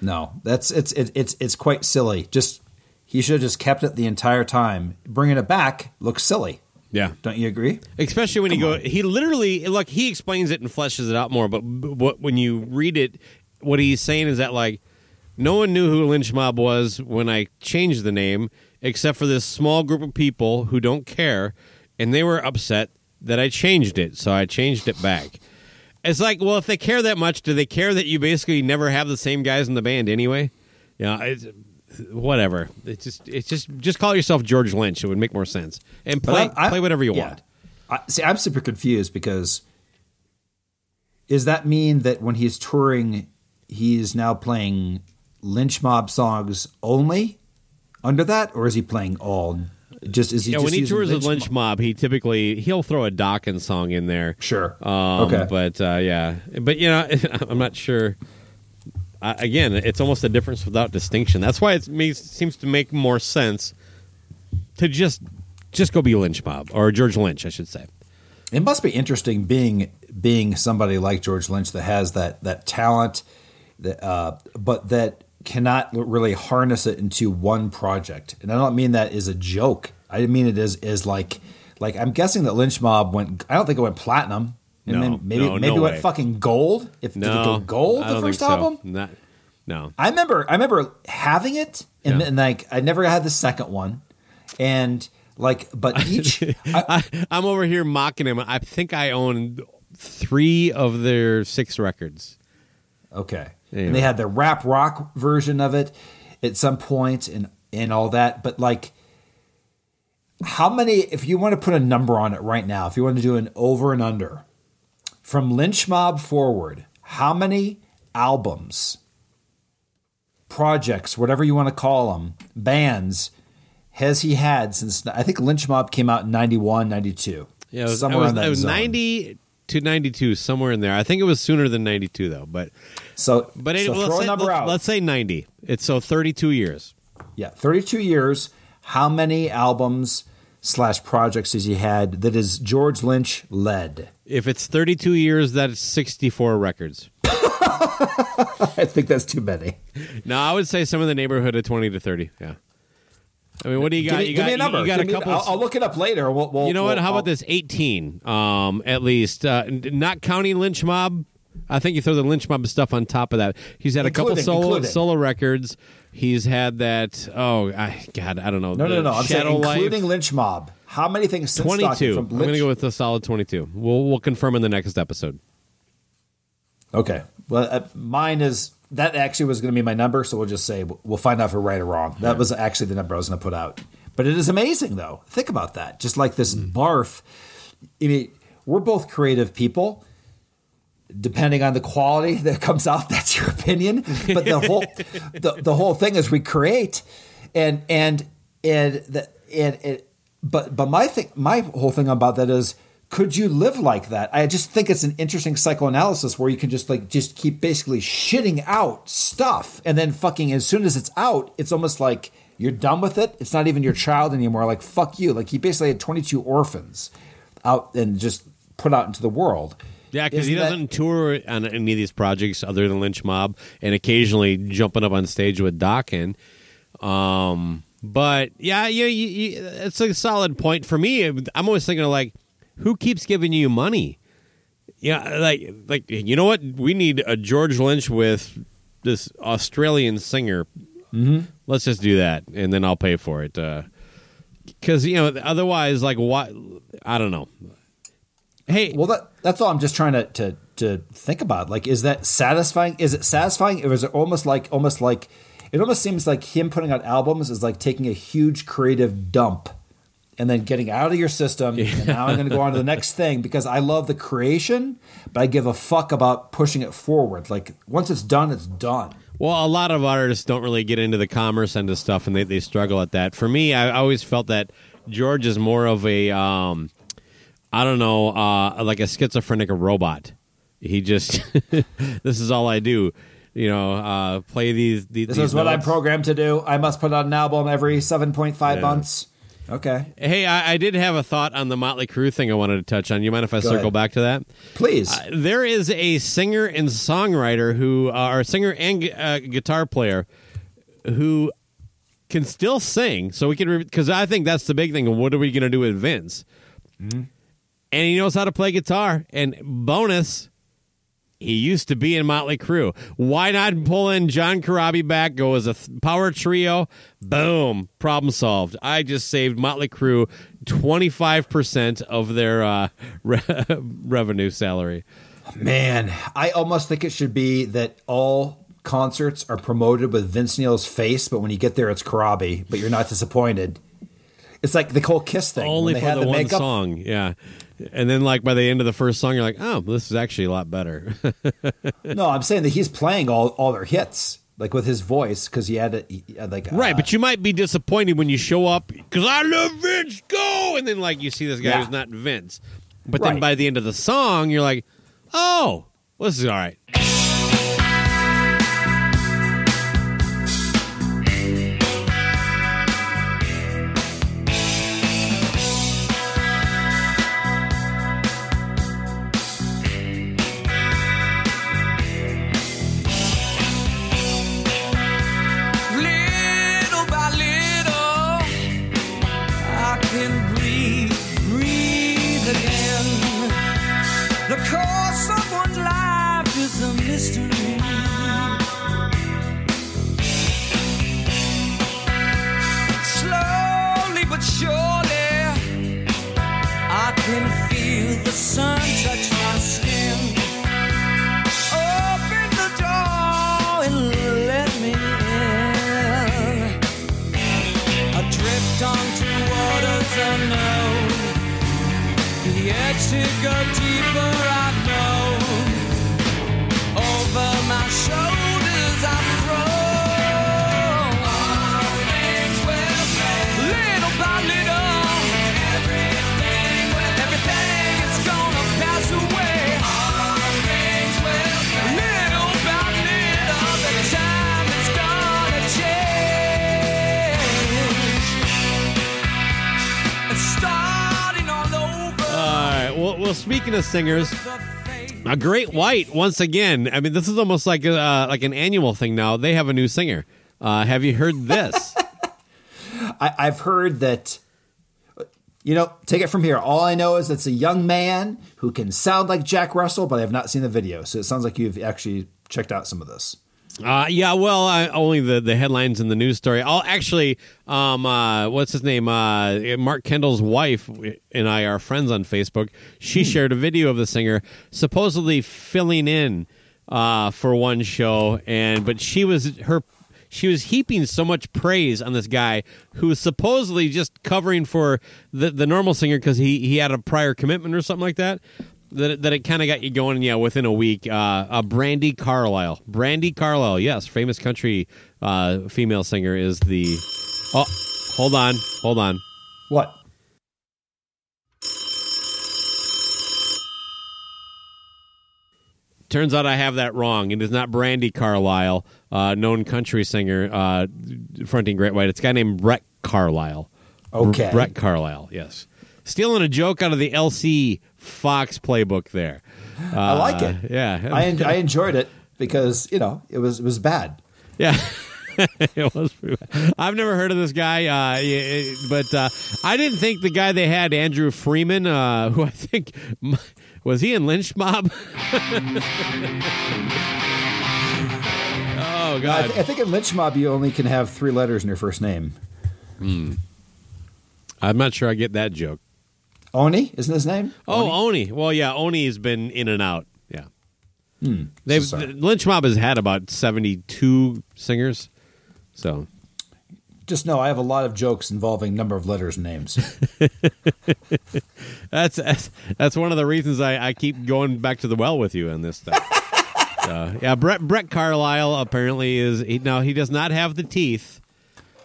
No, that's it's it, it's it's quite silly. Just he should have just kept it the entire time. Bringing it back looks silly. yeah, Don't you agree? especially when you go. He literally look. He explains it and fleshes it out more. But what when you read it, what he's saying is that like no one knew who Lynch Mob was when I changed the name, except for this small group of people who don't care, and they were upset that I changed it, so I changed it back. It's like, well, if they care that much, do they care that you basically never have the same guys in the band anyway? Yeah, it's, whatever. It's just, it's just, just call yourself George Lynch. It would make more sense, and play, I'm- I'm- play whatever you yeah. want. I, see, I'm super confused because does that mean that when he's touring, he's now playing Lynch Mob songs only under that, or is he playing all? Just is he? Yeah, just when he tours with Lynch Mob? Mob, he typically he'll throw a Dokken song in there. Sure. Um, Okay. But uh, yeah, but you know, I'm not sure. Uh, again, it's almost a difference without distinction. That's why it makes, seems to make more sense to just just go be Lynch Mob or George Lynch, I should say. It must be interesting being being somebody like George Lynch that has that that talent, that uh, but that cannot really harness it into one project. And I don't mean that as a joke. I mean it as is like like I'm guessing that Lynch Mob went. I don't think it went platinum. And No, then maybe no, maybe no it went way. fucking gold. If did it go gold the first so. album? Not, no. I remember I remember having it and Yeah. then like I never had the second one. And like but each I, I'm over here mocking him. I think I own three of their six records. Okay. Anyway. And they had the rap rock version of it at some point and and all that. But like how many if you want to put a number on it right now, if you want to do an over and under, from Lynch Mob forward, how many albums, projects, whatever you want to call them, bands has he had since I think Lynch Mob came out in 91, 92. Yeah, it was, somewhere it was, in that was zone. 90 to 92, somewhere in there. I think it was sooner than 92, though. But So, but so let's, a say, number let, out. let's say 90. It's so 32 years. Yeah, 32 years. How many albums slash projects has he had that is George Lynch led? If it's 32 years, that's 64 records. I think that's too many. No, I would say some in the neighborhood of 20 to 30. Yeah. I mean, what do you got? give me, you got, me a number. You got Give a me- I'll, I'll look it up later. We'll, we'll, you know what? How about this? 18, um, at least. Uh, not counting Lynch Mob. I think you throw the Lynch Mob stuff on top of that. He's had a couple solo including. solo records. He's had that. Oh, I, God, I don't know. No, no, no. I'm saying Shadow Life. including Lynch Mob. How many things since 22. from I'm going to go with a solid 22. We'll we'll confirm in the next episode. Okay. Well, uh, mine is that actually was going to be my number, so we'll just say we'll find out if we're right or wrong. That was actually the number I was going to put out. But it is amazing, though. Think about that. Just like this Mm. barf. I mean, we're both creative people. Depending on the quality that comes out, that's your opinion. But the whole the, the whole thing is we create, and and and the and it. But but my thing, my whole thing about that is could you live like that? I just think it's an interesting psychoanalysis where you can just like just keep basically shitting out stuff, and then fucking as soon as it's out, it's almost like you're done with it. It's not even your child anymore. Like fuck you. Like he basically had 22 orphans out and just put out into the world. Yeah, because he Isn't that- doesn't tour on any of these projects other than Lynch Mob, and occasionally jumping up on stage with Dokken. Um, but yeah, you, you, you, it's a solid point for me. I'm always thinking of like, who keeps giving you money? Yeah, like like you know what? We need a George Lynch with this Australian singer. Mm-hmm. Let's just do that, and then I'll pay for it. Because you know, otherwise, like what? I don't know. Hey, Well, that that's all I'm just trying to to to think about. Like, is that satisfying? Is it satisfying, or is it almost like almost like it almost seems like him putting out albums is like taking a huge creative dump and then getting out of your system. And now I'm going to go on to the next thing because I love the creation, but I give a fuck about pushing it forward. Like once it's done, it's done. Well, a lot of artists don't really get into the commerce end of stuff, and they, they struggle at that. For me, I always felt that George is more of a, um, I don't know, uh, like a schizophrenic robot. He just, this is all I do, you know, uh, play these. these This these is what I'm programmed to do. I must put out an album every 7.5 Yeah. months. Okay. Hey, I, I did have a thought on the Motley Crue thing I wanted to touch on. You mind if I Go circle ahead. back to that? Please. Uh, there is a singer and songwriter who, uh, or singer and uh, guitar player who can still sing. So we can, because I think that's the big thing. What are we going to do with Vince? And he knows how to play guitar. And bonus, he used to be in Motley Crue. Why not pull in John Corabi back, go as a th- power trio? Boom, problem solved. I just saved Motley Crue 25% of their uh, re- revenue salary. Man, I almost think it should be that all concerts are promoted with Vince Neil's face, but when you get there, it's Corabi, but you're not disappointed. It's like the whole Kiss thing. Only for had the, one makeup. song, yeah. And then, like by the end of the first song, you're like, "Oh, this is actually a lot better." No, I'm saying that he's playing all, all their hits, like with his voice, because he had, a, he had like right, uh, but you might be disappointed when you show up because I love Vince. Go, and then like you see this guy Yeah. who's not Vince, but then by the end of the song, you're like, "Oh, well, this is all right." Singers, a Great White once again. I mean, this is almost like uh, like an annual thing now. They have a new singer. Uh, have you heard this? I, I've heard that. You know, take it from here. All I know is it's a young man who can sound like Jack Russell, but I have not seen the video. So it sounds like you've actually checked out some of this. Uh, yeah, well, I, only the, the headlines in the news story. I'll actually, um, uh, what's his name? Uh, Mark Kendall's wife and I are friends on Facebook. She shared a video of the singer supposedly filling in uh, for one show, and but she was her she was heaping so much praise on this guy who was supposedly just covering for the the normal singer because he he had a prior commitment or something like that that, that it kind of got you going. Yeah, within a week, uh, uh, Brandy Carlisle. Brandy Carlisle, yes, famous country uh, female singer is the. Oh, hold on, hold on. What? Turns out I have that wrong. It is not Brandy Carlisle, uh, known country singer uh, fronting Great White. It's a guy named Brett Carlisle. Okay. Brett Carlisle, yes. Stealing a joke out of the LC Fox playbook there. I like Uh, it. yeah. I, en- I enjoyed it because you know it was it was bad. Yeah. it was bad. I've never heard of this guy, uh, but uh, I didn't think the guy they had, Andrew Freeman, uh, who I think was he in Lynch Mob? oh I, God! th- I think in Lynch Mob you only can have three letters in your first name. I'm not sure I get that joke. Oni isn't his name? Oh, Oni. Well, yeah, Oni's been in and out. Yeah, they've So. Lynch Mob has had about 72 singers. So Just know I have a lot of jokes involving number of letters and names. That's that's, that's one of the reasons I, I keep going back to the well with you on this stuff. uh, yeah, Brett Brett Carlisle apparently is he, now he does not have the teeth.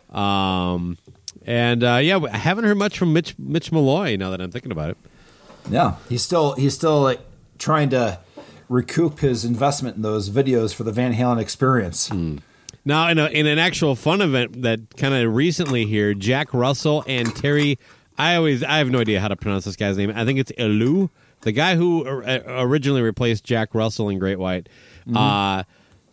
Um, and uh, yeah, I haven't heard much from Mitch Mitch Malloy now that I'm thinking about it. yeah, he's still he's still like trying to recoup his investment in those videos for the Van Halen experience. Now, in a, in an actual fun event that kind of recently here, Jack Russell and Terry, I always I have no idea how to pronounce this guy's name. I think it's Elu, the guy who uh, originally replaced Jack Russell in Great White. Uh,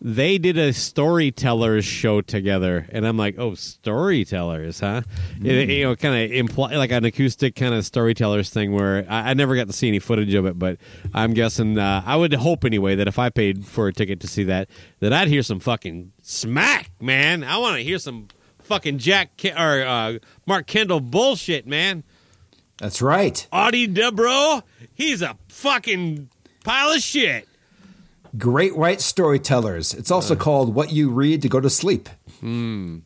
they did a storytellers show together, and I'm like, oh, storytellers, huh? It- you know, kind of imply like an acoustic kind of storytellers thing where I, I never got to see any footage of it, but I'm guessing uh, I would hope anyway that if I paid for a ticket to see that, that I'd hear some fucking smack, man. I want to hear some fucking Jack Ke- or uh, Mark Kendall bullshit, man. That's right. Audie Desbrow, he's a fucking pile of shit. Great White Storytellers. It's also called What You Read to Go to Sleep. Hmm.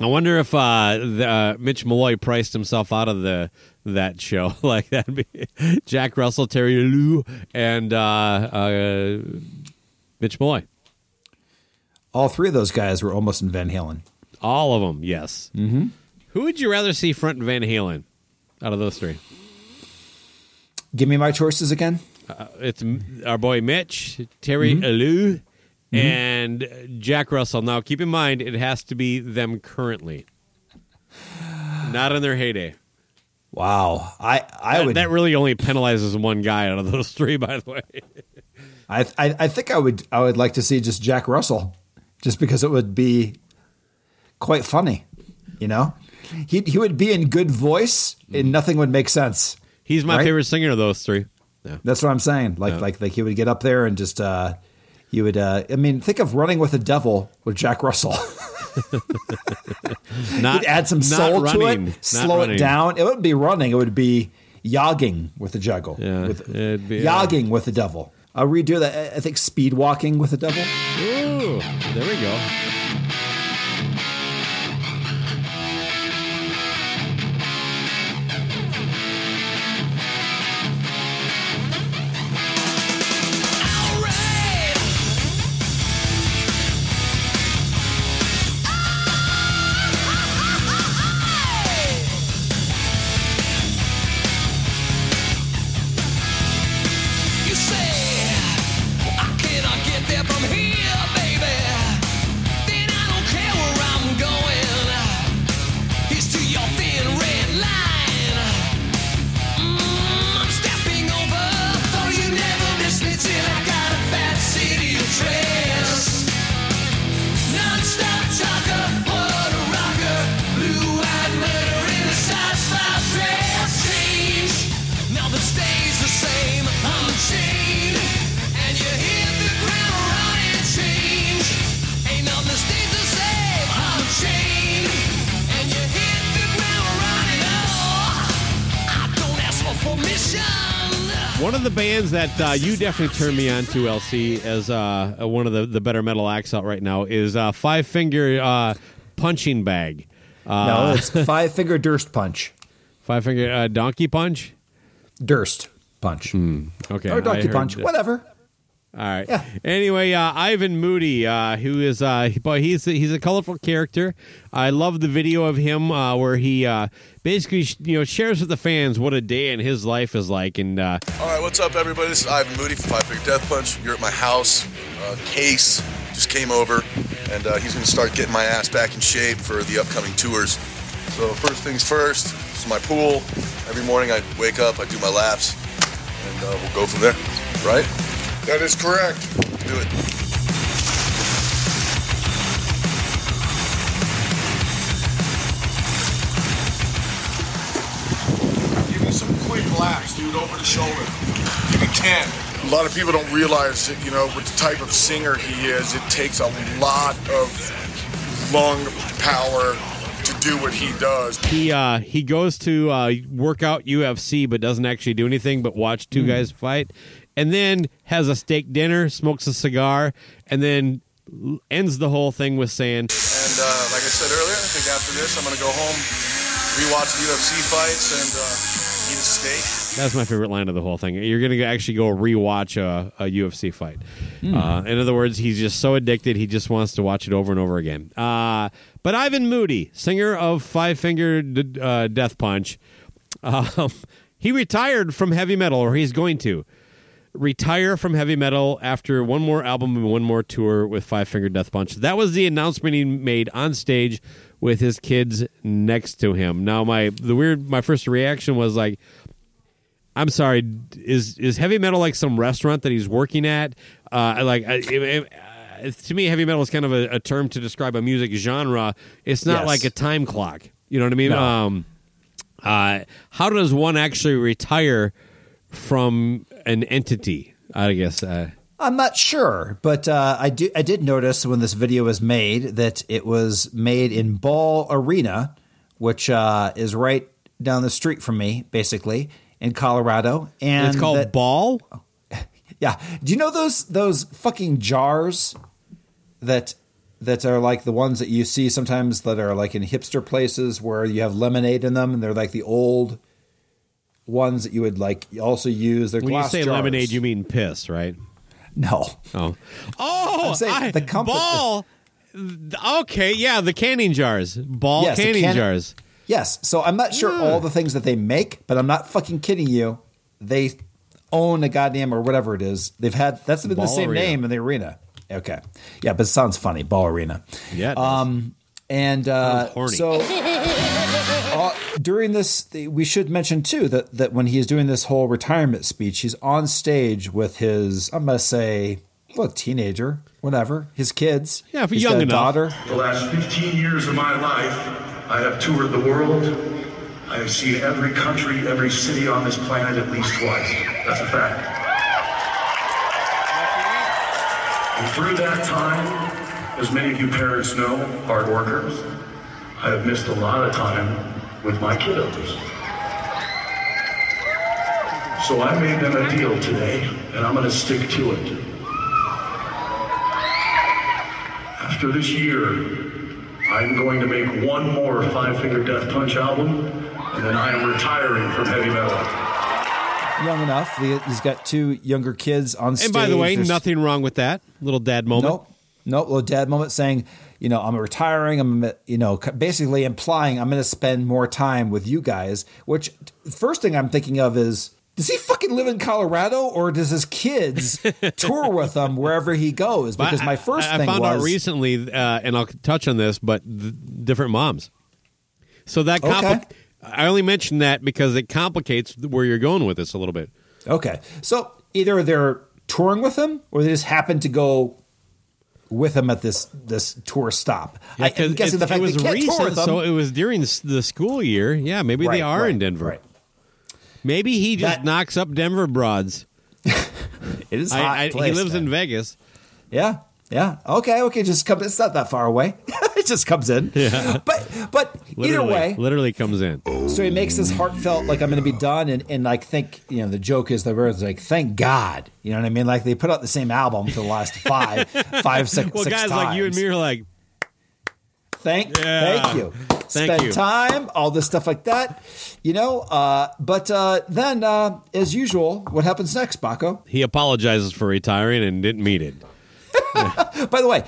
I wonder if uh, the, uh, Mitch Malloy priced himself out of the that show like that. Be Jack Russell, Terry Lou, and uh, uh, Mitch Malloy. All three of those guys were almost in Van Halen. All of them, yes. Mm-hmm. Who would you rather see front Van Halen out of those three? Give me my choices again. Uh, it's our boy Mitch, Terry Lou, and Jack Russell. Now, keep in mind, it has to be them currently, not in their heyday. Wow, I I That, would that really only penalizes one guy out of those three, by the way. I, I I think I would I would like to see just Jack Russell, just because it would be quite funny, you know. He he would be in good voice and nothing would make sense. He's my Right? favorite singer of those three. Yeah. That's what I'm saying. Like like like he would get up there and just uh he would uh I mean think of running with the devil with Jack Russell. Not He'd add some soul running, to it, slow running. it down. It wouldn't be running. It would be yogging with the juggle. Yeah, with, it'd be, uh, yogging with the devil. I'll redo that. I- I think speed walking with the devil. Ooh, there we go. One of the bands that uh, you definitely turned me on to, LC, as uh, uh, one of the, the better metal acts out right now, is uh, Five Finger uh, Punching Bag. Uh, no, it's five finger Durst punch. Five Finger uh, Donkey Punch? Durst punch Okay. or donkey punch, that. whatever. All right. Yeah. Anyway, uh, Ivan Moody, uh, who is, uh, boy, he's he's a colorful character. I love the video of him uh, where he uh, basically, sh- you know, shares with the fans what a day in his life is like, and uh, All right, what's up, everybody? This is Ivan Moody from Five Finger Death Punch. You're at my house. Uh, Case just came over, and uh, he's going to start getting my ass back in shape for the upcoming tours. So first things first, this is my pool. Every morning I wake up, I do my laps, and uh, we'll go from there. Right? That is correct. Do it. Give me some quick laps, dude, over the shoulder. Give me 10. A lot of people don't realize that, you know, with the type of singer he is, it takes a lot of lung power to do what he does. he uh, he goes to uh, work out UFC, but doesn't actually do anything but watch two guys fight, and then has a steak dinner, smokes a cigar, and then ends the whole thing with saying, And uh, like I said earlier, I think after this I'm going to go home, rewatch the UFC fights, and uh, eat a steak. That's my favorite line of the whole thing. You're going to actually go rewatch a, a UFC fight. Uh, in other words, he's just so addicted, he just wants to watch it over and over again. Uh, but Ivan Moody, singer of Five Finger D- uh, Death Punch, um, he retired from heavy metal, or he's going to retire from heavy metal after one more album and one more tour with Five Finger Death Punch. That was the announcement he made on stage with his kids next to him. Now, my the weird, my first reaction was like, I'm sorry. Is is heavy metal like some restaurant that he's working at? Uh, like I- it- it- uh, to me, heavy metal is kind of a, a term to describe a music genre. It's not Yes. like a time clock. You know what I mean? No. Um, uh, how does one actually retire from an entity? I guess. Uh, I'm not sure, but uh, I do. I did notice when this video was made that it was made in Ball Arena, which uh, is right down the street from me, basically in Colorado. And it's called that- Ball. Yeah. Do you know those those fucking jars that that are like the ones that you see sometimes that are like in hipster places where you have lemonade in them and they're like the old ones that you would like also use. They're When you say jars. lemonade, you mean piss, right? no. Oh, oh, I'm I- the company- ball. Okay, yeah, the canning jars, ball Yes, canning can- jars. Yes. So I'm not sure all the things that they make, but I'm not fucking kidding you. They own a goddamn or whatever it is. They've had that's been Ball the same Arena. name in the arena. Okay. Yeah, but it sounds funny. Ball arena. Yeah, it does. Um, and uh, horny. so during this, we should mention too that that when he is doing this whole retirement speech, he's on stage with his I'm gonna say, well, teenager, whatever, his kids. Yeah, if He's young got a enough. daughter. The last 15 years of my life, I have toured the world. I have seen every country, every city on this planet at least twice. That's a fact. And through that time, as many of you parents know, hard workers, I have missed a lot of time with my kiddos. So I made them a deal today, and I'm going to stick to it. After this year, I'm going to make one more Five Finger Death Punch album, and then I am retiring from heavy metal. young enough. He- He's got two younger kids on stage. And by the way, There's- nothing wrong with that little dad moment. Nope. Nope. Little dad moment saying, you know, I'm retiring. I'm, you know, basically implying I'm going to spend more time with you guys. Which first thing I'm thinking of is, does he fucking live in Colorado or does his kids tour with him wherever he goes? Because I- my first I, I thing found was out recently, uh, and I'll touch on this, but th- different moms. So that compli- Okay. I only mention that because it complicates where you're going with this a little bit. okay. So either they're touring with him or they just happen to go with him at this this tour stop. I, because I'm guessing it, the fact it was they can't tour recent, so it was during the, school year. Yeah, maybe Right, they are in Denver. right. Maybe he just That- knocks up Denver broads. It is I, hot I, he place, lives man. in Vegas. Yeah. Yeah. Okay. Okay. Just come. It's not that far away. it just comes in. Yeah. But but either way, literally comes in. so he makes this heartfelt like I'm going to be done, and and like think you know the joke is the words like thank God. You know what I mean? Like they put out the same album for the last five five six Well, six guys times. like you and me are like, Thank, Yeah. thank you. Thank Spend you. time, all this stuff like that, you know. Uh, but uh, then, uh, as usual, what happens next, Bakko? He apologizes for retiring and didn't mean it. By the way,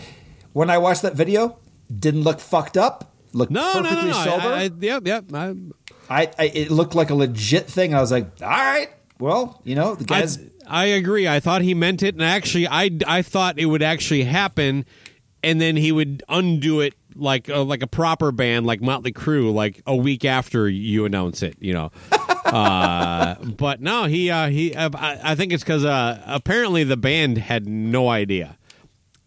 when I watched that video, didn't look fucked up. Looked No, no, no, no. Sober. I, I, yep, yep. I, I, I it looked like a legit thing. I was like, all right, well, you know, the I, guys. I agree. I thought he meant it, and actually, I, I thought it would actually happen, and then he would undo it like a, like a proper band, like Motley Crue, like a week after you announce it. You know. uh, but no, he uh, he. I, I think it's because uh, apparently the band had no idea.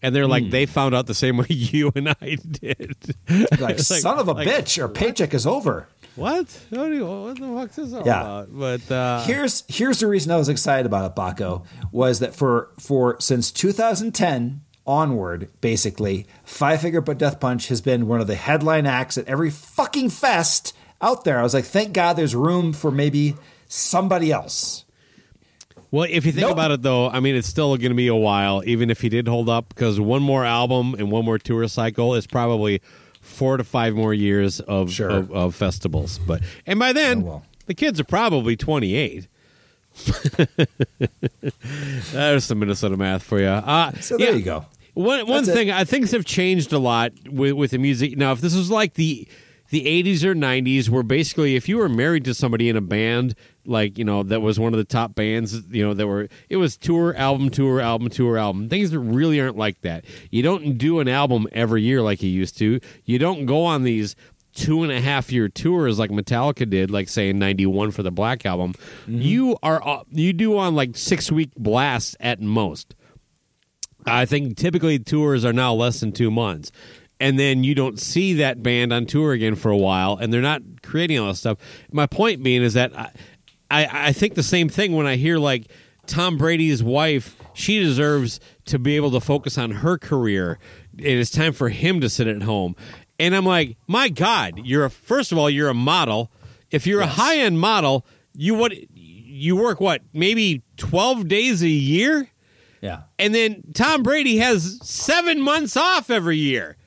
And they're like, they found out the same way you and I did. like, like- son of a like, bitch, our paycheck is over. What? What, you, what the fuck's this all Yeah. about? But uh, here's here's the reason I was excited about it, Bakko, was that for for since 2010 onward, basically, Five Finger But Death Punch has been one of the headline acts at every fucking fest out there. I was like, thank God there's room for maybe somebody else. Well, if you think Nope. about it, though, I mean, it's still going to be a while, even if he did hold up, because one more album and one more tour cycle is probably four to five more years of Sure. of, of festivals. But and by then, Oh, well. the kids are probably twenty eight. There's some Minnesota math for you. Uh, So there yeah. you go. One one That's it. thing, I things have changed a lot with with the music. Now, if this was like the the 80s or 90s, were basically if you were married to somebody in a band, like you know that was one of the top bands, you know that were it was tour album tour album tour album. Things that really aren't like that. You don't do an album every year like you used to. You don't go on these two and a half year tours like Metallica did, like say in '91 for the Black album. You are uh, you do on like six week blasts at most. I think typically tours are now less than two months. And then you don't see that band on tour again for a while, and they're not creating all this stuff. My point being is that I, I, I think the same thing when I hear like Tom Brady's wife, she deserves to be able to focus on her career. It is time for him to sit at home. And I'm like, my God, you're a, first of all, you're a model. If you're a high end model, you what you work what maybe twelve days a year. Yeah. And then Tom Brady has seven months off every year,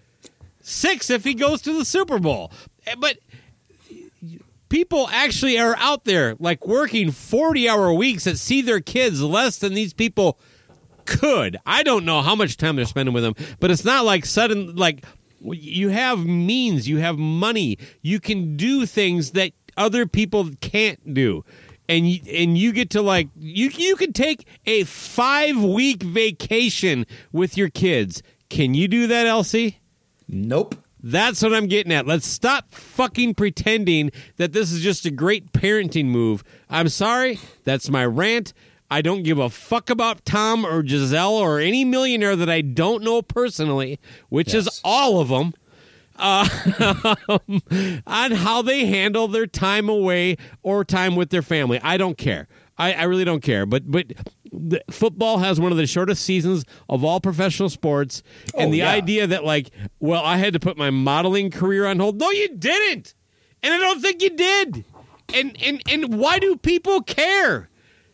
six if he goes to the Super Bowl. Eh, But people actually are out there like working 40 hour weeks that see their kids less than these people could. I don't know how much time they're spending with them, but it's not like sudden, like you have means, you have money, you can do things that other people can't do. And you, and you get to like you you can take a 5 week vacation with your kids. Can you do that, LC? Nope. That's what I'm getting at. Let's stop fucking pretending that this is just a great parenting move. I'm sorry. That's my rant. I don't give a fuck about Tom or Gisele or any millionaire that I don't know personally, which is all of them, uh, on how they handle their time away or time with their family. I don't care. I, I really don't care. But but the, football has one of the shortest seasons of all professional sports, and Oh, the yeah. idea that like, well, I had to put my modeling career on hold. No, you didn't, and I don't think you did. And and and why do people care?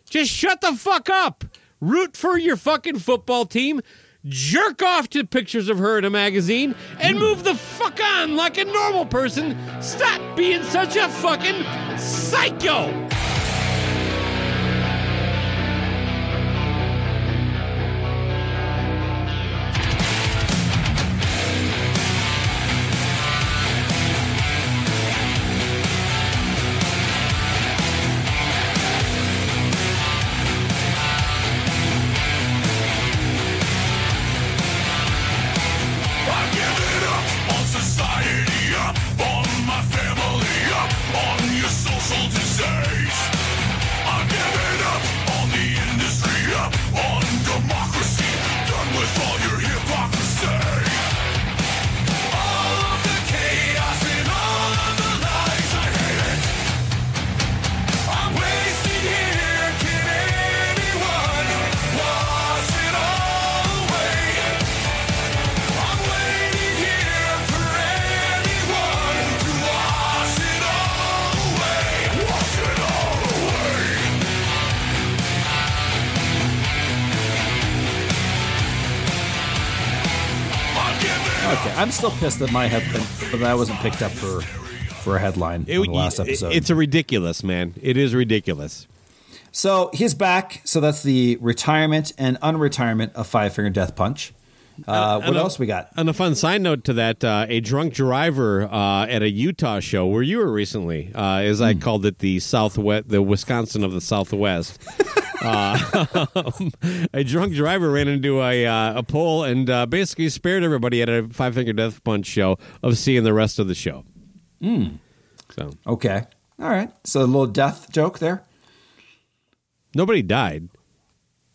Just shut the fuck up. Root for your fucking football team. Jerk off to pictures of her in a magazine and move the fuck on like a normal person. Stop being such a fucking psycho. Still pissed that my head that I wasn't picked up for for a headline It- on the last it- episode. It's a ridiculous, man. It is ridiculous. So he's back. So that's the retirement and unretirement of Five Finger Death Punch. Uh, what a- else we got? On a fun side note to that, uh, a drunk driver uh, at a Utah show where you were recently, uh, as Hmm. I called it, the Southwest, the Wisconsin of the Southwest. uh, a drunk driver ran into a uh, a pole and uh, basically spared everybody at a Five Finger Death Punch show of seeing the rest of the show. So Okay. All right. So a little death joke there. nobody died.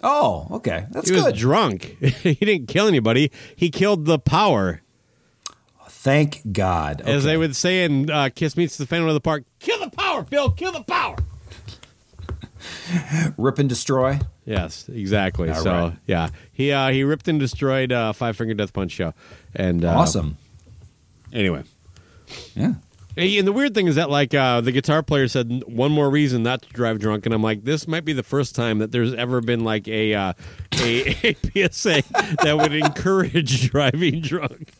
Oh, okay. That's he was drunk. he didn't kill anybody. He killed the power. Thank God. As they would say in uh, Kiss Meets the Phantom of the Park, kill the power, Phil, kill the power. Rip and destroy. Yes, exactly. All so right. yeah, he uh, he ripped and destroyed uh, Five Finger Death Punch show, and uh, Awesome. Anyway, Yeah. And the weird thing is that like uh, the guitar player said one more reason not to drive drunk, and I'm like, this might be the first time that there's ever been like a uh, a, a PSA that would encourage driving drunk.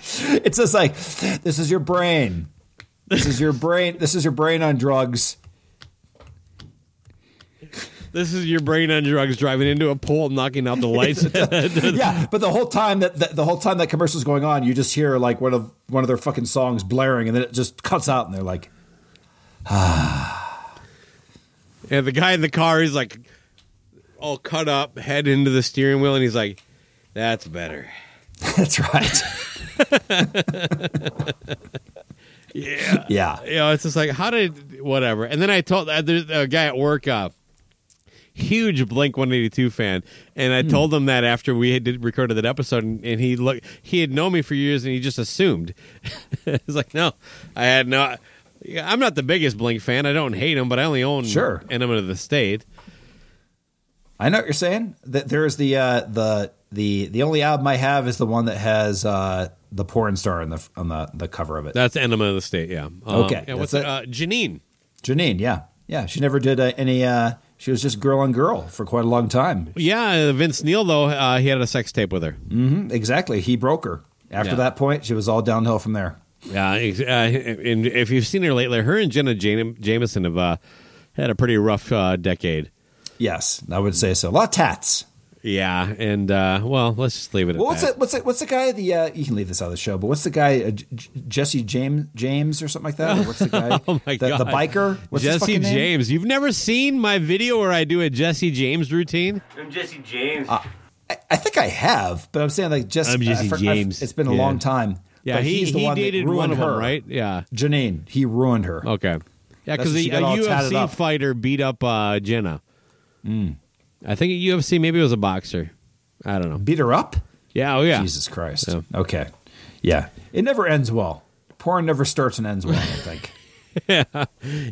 It's just like this is your brain. This is your brain. This is your brain on drugs. This is your brain on drugs driving into a pole, knocking out the lights. yeah, but the whole time that, that the whole time that commercial's going on, you just hear like one of one of their fucking songs blaring, and then it just cuts out, and they're like, ah. And the guy in the car, he's like all cut up, head into the steering wheel, and he's like, "That's better." "That's right." Yeah, Yeah. You know, it's just like, how did whatever? And then I told uh, there's a guy at work, uh, huge Blink 182 fan, and I told him that after we had did, recorded that episode, and, and he looked he had known me for years, and he just assumed. He's like, no, I had no. I'm not the biggest Blink fan. I don't hate him, but I only own Sure. Enema of the State. I know what you're saying. That there's the uh, the the the only album I have is the one that has uh, the porn star on the on the, the cover of it. That's Enema of the State. Yeah. Um, Okay, Yeah, what's it? Uh, Janine. Janine, yeah, yeah. She never did uh, any. She was just girl on girl for quite a long time. Yeah, Vince Neil though uh, he had a sex tape with her. hmm exactly. He broke her. After Yeah. that point, she was all downhill from there. Yeah, uh, and if you've seen her lately, her and Jenna Jam- Jameson have uh, had a pretty rough uh, decade. Yes, I would say so. A lot of tats. Yeah, and uh, well, let's just leave it at Well, what's that. it? What's it? What's the guy? The uh, you can leave this out of the show, but what's the guy? Uh, J- J- Jesse James James or something like that? Or what's the guy? Oh my the, god, the biker. What's his Jesse name? James. You've never seen my video where I do a Jesse James routine? I'm Jesse James. I, I think I have, but I'm saying like Jesse. I'm Jesse I for- I've- James. it's been a Yeah. long time. Yeah, but he he's the he one that ruined one of her, them, right? Yeah. Janine. He ruined her. Okay. Yeah, because when a, she got all tatted UFC fighter beat up uh, Jenna. Mm. I think at UFC maybe it was a boxer. I don't know. Beat her up. Yeah. Oh yeah. Jesus Christ. Yeah. Okay. Yeah. It never ends well. Porn never starts and ends well. I think. yeah,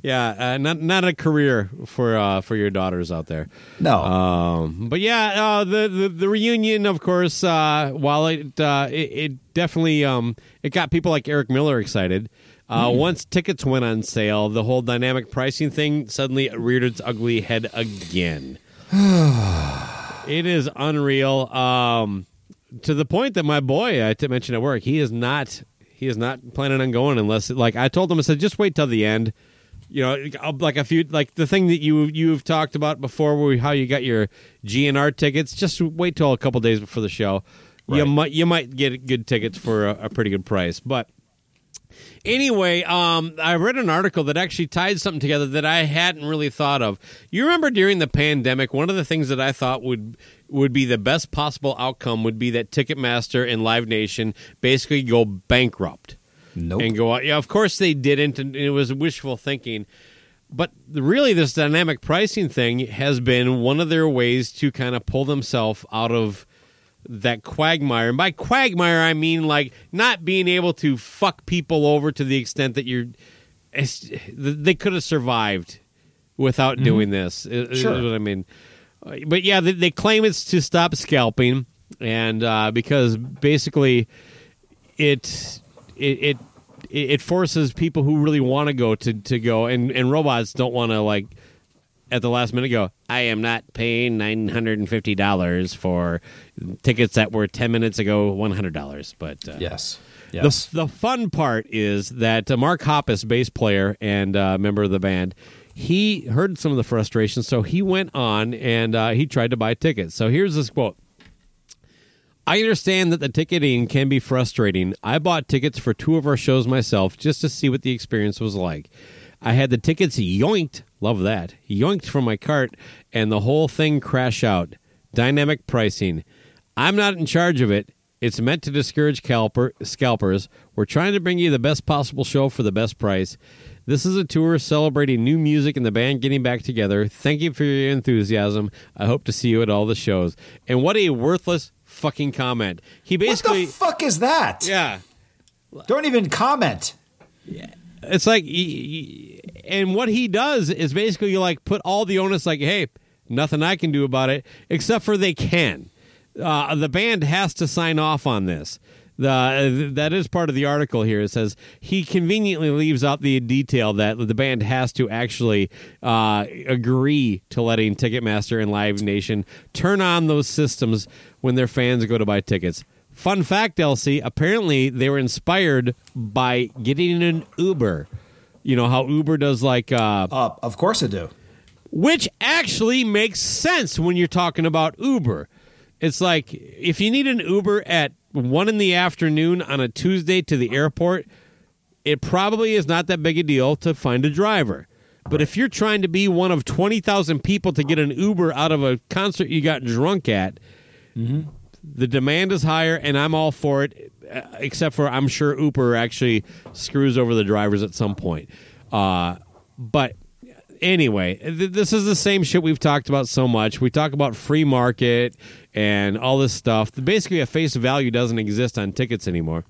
yeah, uh, not not a career for uh, for your daughters out there. No. Um, but yeah, uh, the, the the reunion, of course, uh, while it, uh, it it definitely um, it got people like Eric Miller excited. Uh, Hmm. Once tickets went on sale, the whole dynamic pricing thing suddenly reared its ugly head again. it is unreal. Um, to the point that my boy I t- mentioned at work, he is not he is not planning on going unless like I told him I said just wait till the end. You know, like a few like the thing that you you've talked about before, where how you got your GNR tickets. Just wait till a couple days before the show. You might you might get good tickets for a, a pretty good price, but. Anyway, um, I read an article that actually tied something together that I hadn't really thought of. You remember during the pandemic, one of the things that I thought would would be the best possible outcome would be that Ticketmaster and Live Nation basically go bankrupt Nope. and go out. Yeah, of course they didn't, and it was wishful thinking. But really, this dynamic pricing thing has been one of their ways to kind of pull themselves out of that quagmire. And by quagmire, I mean like not being able to fuck people over to the extent that you're. it's- They could have survived without doing this. is- is Sure. what I mean. But yeah, they, they claim it's to stop scalping, and uh, because basically it it it, it forces people who really want to go to to go, and and robots don't want to like at the last minute go, I am not paying nine hundred and fifty dollars for tickets that were ten minutes ago one hundred dollars. But uh, Yes. the, Yes. the fun part is that uh, Mark Hoppus, bass player and uh, member of the band, he heard some of the frustration, so he went on and uh, he tried to buy tickets. So here's this quote. I understand that the ticketing can be frustrating. I bought tickets for two of our shows myself just to see what the experience was like. I had the tickets yoinked, love that, yoinked from my cart, and the whole thing crash out. Dynamic pricing. I'm not in charge of it. It's meant to discourage scalper, scalpers. We're trying to bring you the best possible show for the best price. This is a tour celebrating new music and the band getting back together. Thank you for your enthusiasm. I hope to see you at all the shows. And what a worthless fucking comment. He What basically the fuck is that? Yeah. Don't even comment. It's like and what he does is basically like put all the onus like hey nothing i can do about it except for they can uh, the band has to sign off on this the, that is part of the article here. It says he conveniently leaves out the detail that the band has to actually uh, agree to letting Ticketmaster and Live Nation turn on those systems when their fans go to buy tickets. Fun fact, LC, apparently they were inspired by getting an Uber. You know how Uber does like uh, Uh, of course it do. which actually makes sense when you're talking about Uber. It's like if you need an Uber at one in the afternoon on a Tuesday to the airport, it probably is not that big a deal to find a driver. But if you're trying to be one of 20,000 people to get an Uber out of a concert you got drunk at, the demand is higher, and I'm all for it, uh, except for I'm sure Uber actually screws over the drivers at some point. Uh, but anyway, th- this is the same shit we've talked about so much. We talk about free market and all this stuff. Basically, a face value doesn't exist on tickets anymore.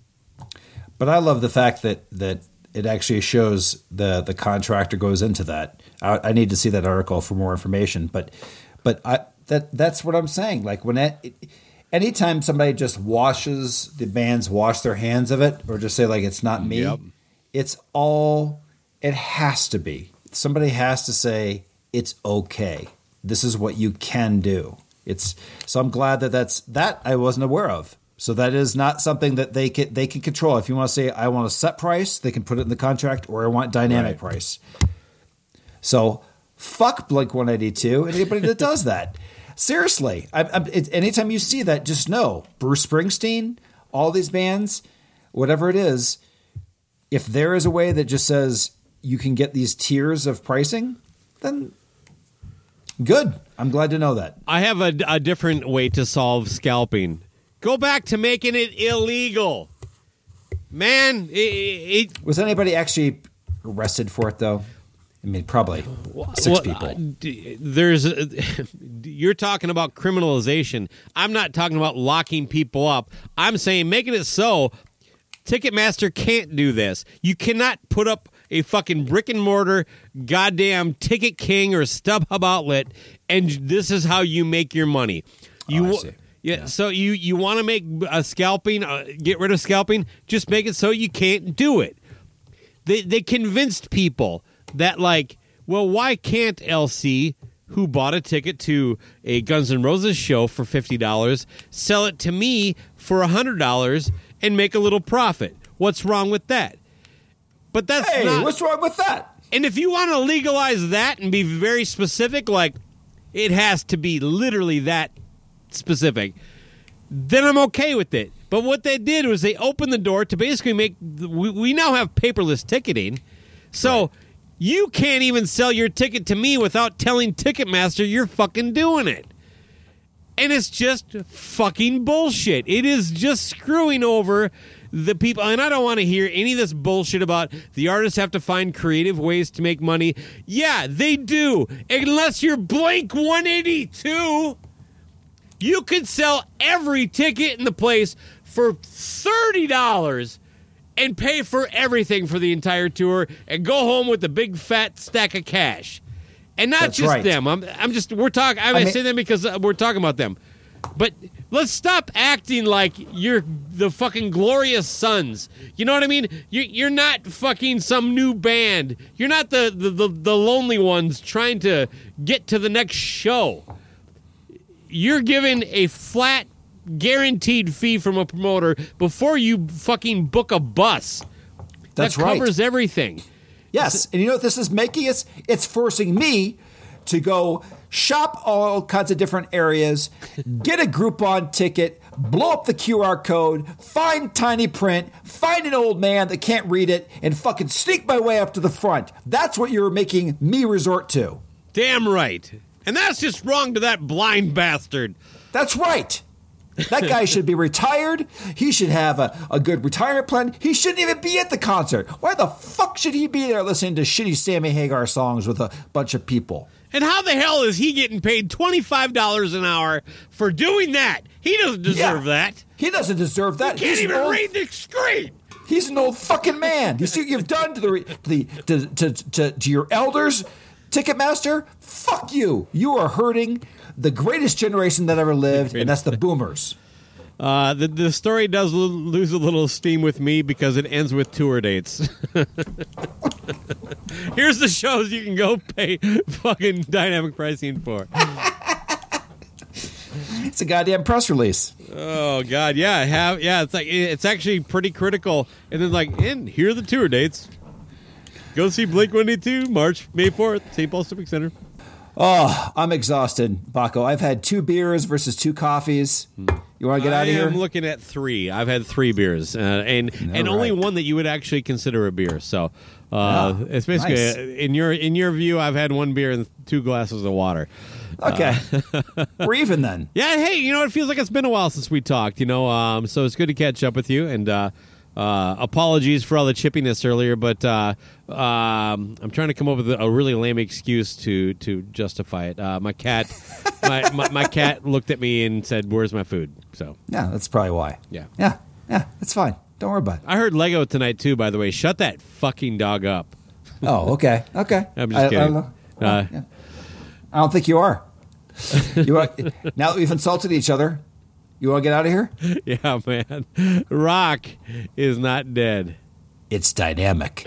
But I love the fact that that it actually shows the the contractor goes into that. I, I need to see that article for more information. But but I that that's what I'm saying. Like when it, anytime somebody just washes the bands wash their hands of it or just say like it's not me, Yep. it's all it has to be. Somebody has to say it's okay. This is what you can do. It's so I'm glad that that's that I wasn't aware of. So that is not something that they can they can control. If you want to say I want a set price, they can put it in the contract, or I want dynamic price. So fuck Blink 182 and anybody that does that. Seriously, I, I, it, anytime you see that, just know Bruce Springsteen, all these bands, whatever it is, if there is a way that just says you can get these tiers of pricing, then good. I'm glad to know that. I have a, a different way to solve scalping. Go back to making it illegal. Man, it, it, Was anybody actually arrested for it though? I mean, probably six Well, people. there's you're talking about criminalization. I'm not talking about locking people up. I'm saying making it so Ticketmaster can't do this. You cannot put up a fucking brick and mortar goddamn Ticket King or StubHub outlet and this is how you make your money. You Oh, I wa- see. yeah, so you you want to make a scalping, uh, get rid of scalping, just make it so you can't do it they they convinced people that like, well, why can't LC who bought a ticket to a Guns N' Roses show for fifty dollars sell it to me for hundred dollars and make a little profit? What's wrong with that? But that's hey, not. what's wrong with that? And if you want to legalize that and be very specific, like it has to be literally that specific, then I'm okay with it. But what they did was they opened the door to basically make. We, we now have paperless ticketing, so you can't even sell your ticket to me without telling Ticketmaster you're fucking doing it. And it's just fucking bullshit. It is just screwing over the people. And I don't want to hear any of this bullshit about the artists have to find creative ways to make money. Yeah, they do. Unless you're Blank 182, you could sell every ticket in the place for $30 and pay for everything for the entire tour and go home with a big fat stack of cash. And not That's just right. them. I'm, I'm just we're talking. I, I mean- say them because uh, we're talking about them. But Let's stop acting like you're the fucking glorious sons. You know what I mean? You're, you're not fucking some new band. You're not the, the, the, the lonely ones trying to get to the next show. You're given a flat, guaranteed fee from a promoter before you fucking book a bus. That's that right. covers everything. Yes, and you know what this is making us? It's forcing me to go shop all kinds of different areas, get a Groupon ticket, blow up the QR code, find tiny print, find an old man that can't read it, and fucking sneak my way up to the front. That's what you're making me resort to. Damn right. And that's just wrong to that blind bastard. That's right. That guy should be retired. He should have a, a good retirement plan. He shouldn't even be at the concert. Why the fuck should he be there listening to shitty Sammy Hagar songs with a bunch of people? And how the hell is he getting paid $25 an hour for doing that? He doesn't deserve Yeah. that. He doesn't deserve that. Can't He's even old- read the screen. He's an old fucking man. You see what you've done to the, the to, to, to, to your elders, Ticketmaster? Fuck you. You are hurting the greatest generation that ever lived, and that's the boomers. Uh, the, the story does lo- lose a little steam with me because it ends with tour dates. Here's the shows you can go pay fucking dynamic pricing for. It's a goddamn press release. Oh God, yeah, have yeah. It's like it's actually pretty critical. And then like, and here are the tour dates. Go see Blink One Eighty Two, March May fourth, St. Paul Civic Center. Oh, I'm exhausted, Bakko. I've had two beers versus two coffees. You want to get out of here? I'm looking at three. I've had three beers, uh, and and All only one that you would actually consider a beer. So uh, Ah, it's basically nice. uh, in your in your view, I've had one beer and two glasses of water. Okay. Uh, We're even then. Yeah, hey, you know it feels like it's been a while since we talked. You know, um, so it's good to catch up with you. And uh, apologies for all the chippiness earlier, but uh, um, I'm trying to come up with a really lame excuse to to justify it. Uh, my cat, my, my my cat looked at me and said, "Where's my food?" So Yeah, that's probably why. yeah. Yeah, yeah, it's fine. Don't worry about it. I heard Lego tonight too. By the way, shut that fucking dog up. Oh, okay, okay. I'm just I- I kidding. don't know. Uh, Yeah. I don't think you are. You want, now that we've insulted each other, you want to get out of here? yeah, man. Rock is not dead. It's dynamic.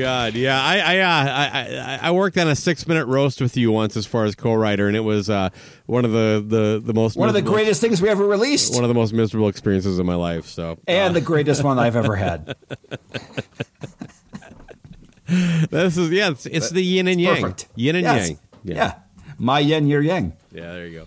God, yeah. I I, uh, I I I worked on a six minute roast with you once as far as co-writer, and it was uh, one of the the the most One of the greatest things we ever released, one of the most miserable experiences of my life. So and the greatest one I've ever had. this is yeah, it's, it's the yin and yang, Perfect. yin and Yes. yang. Yeah. My yin, your yang. yeah. There you go.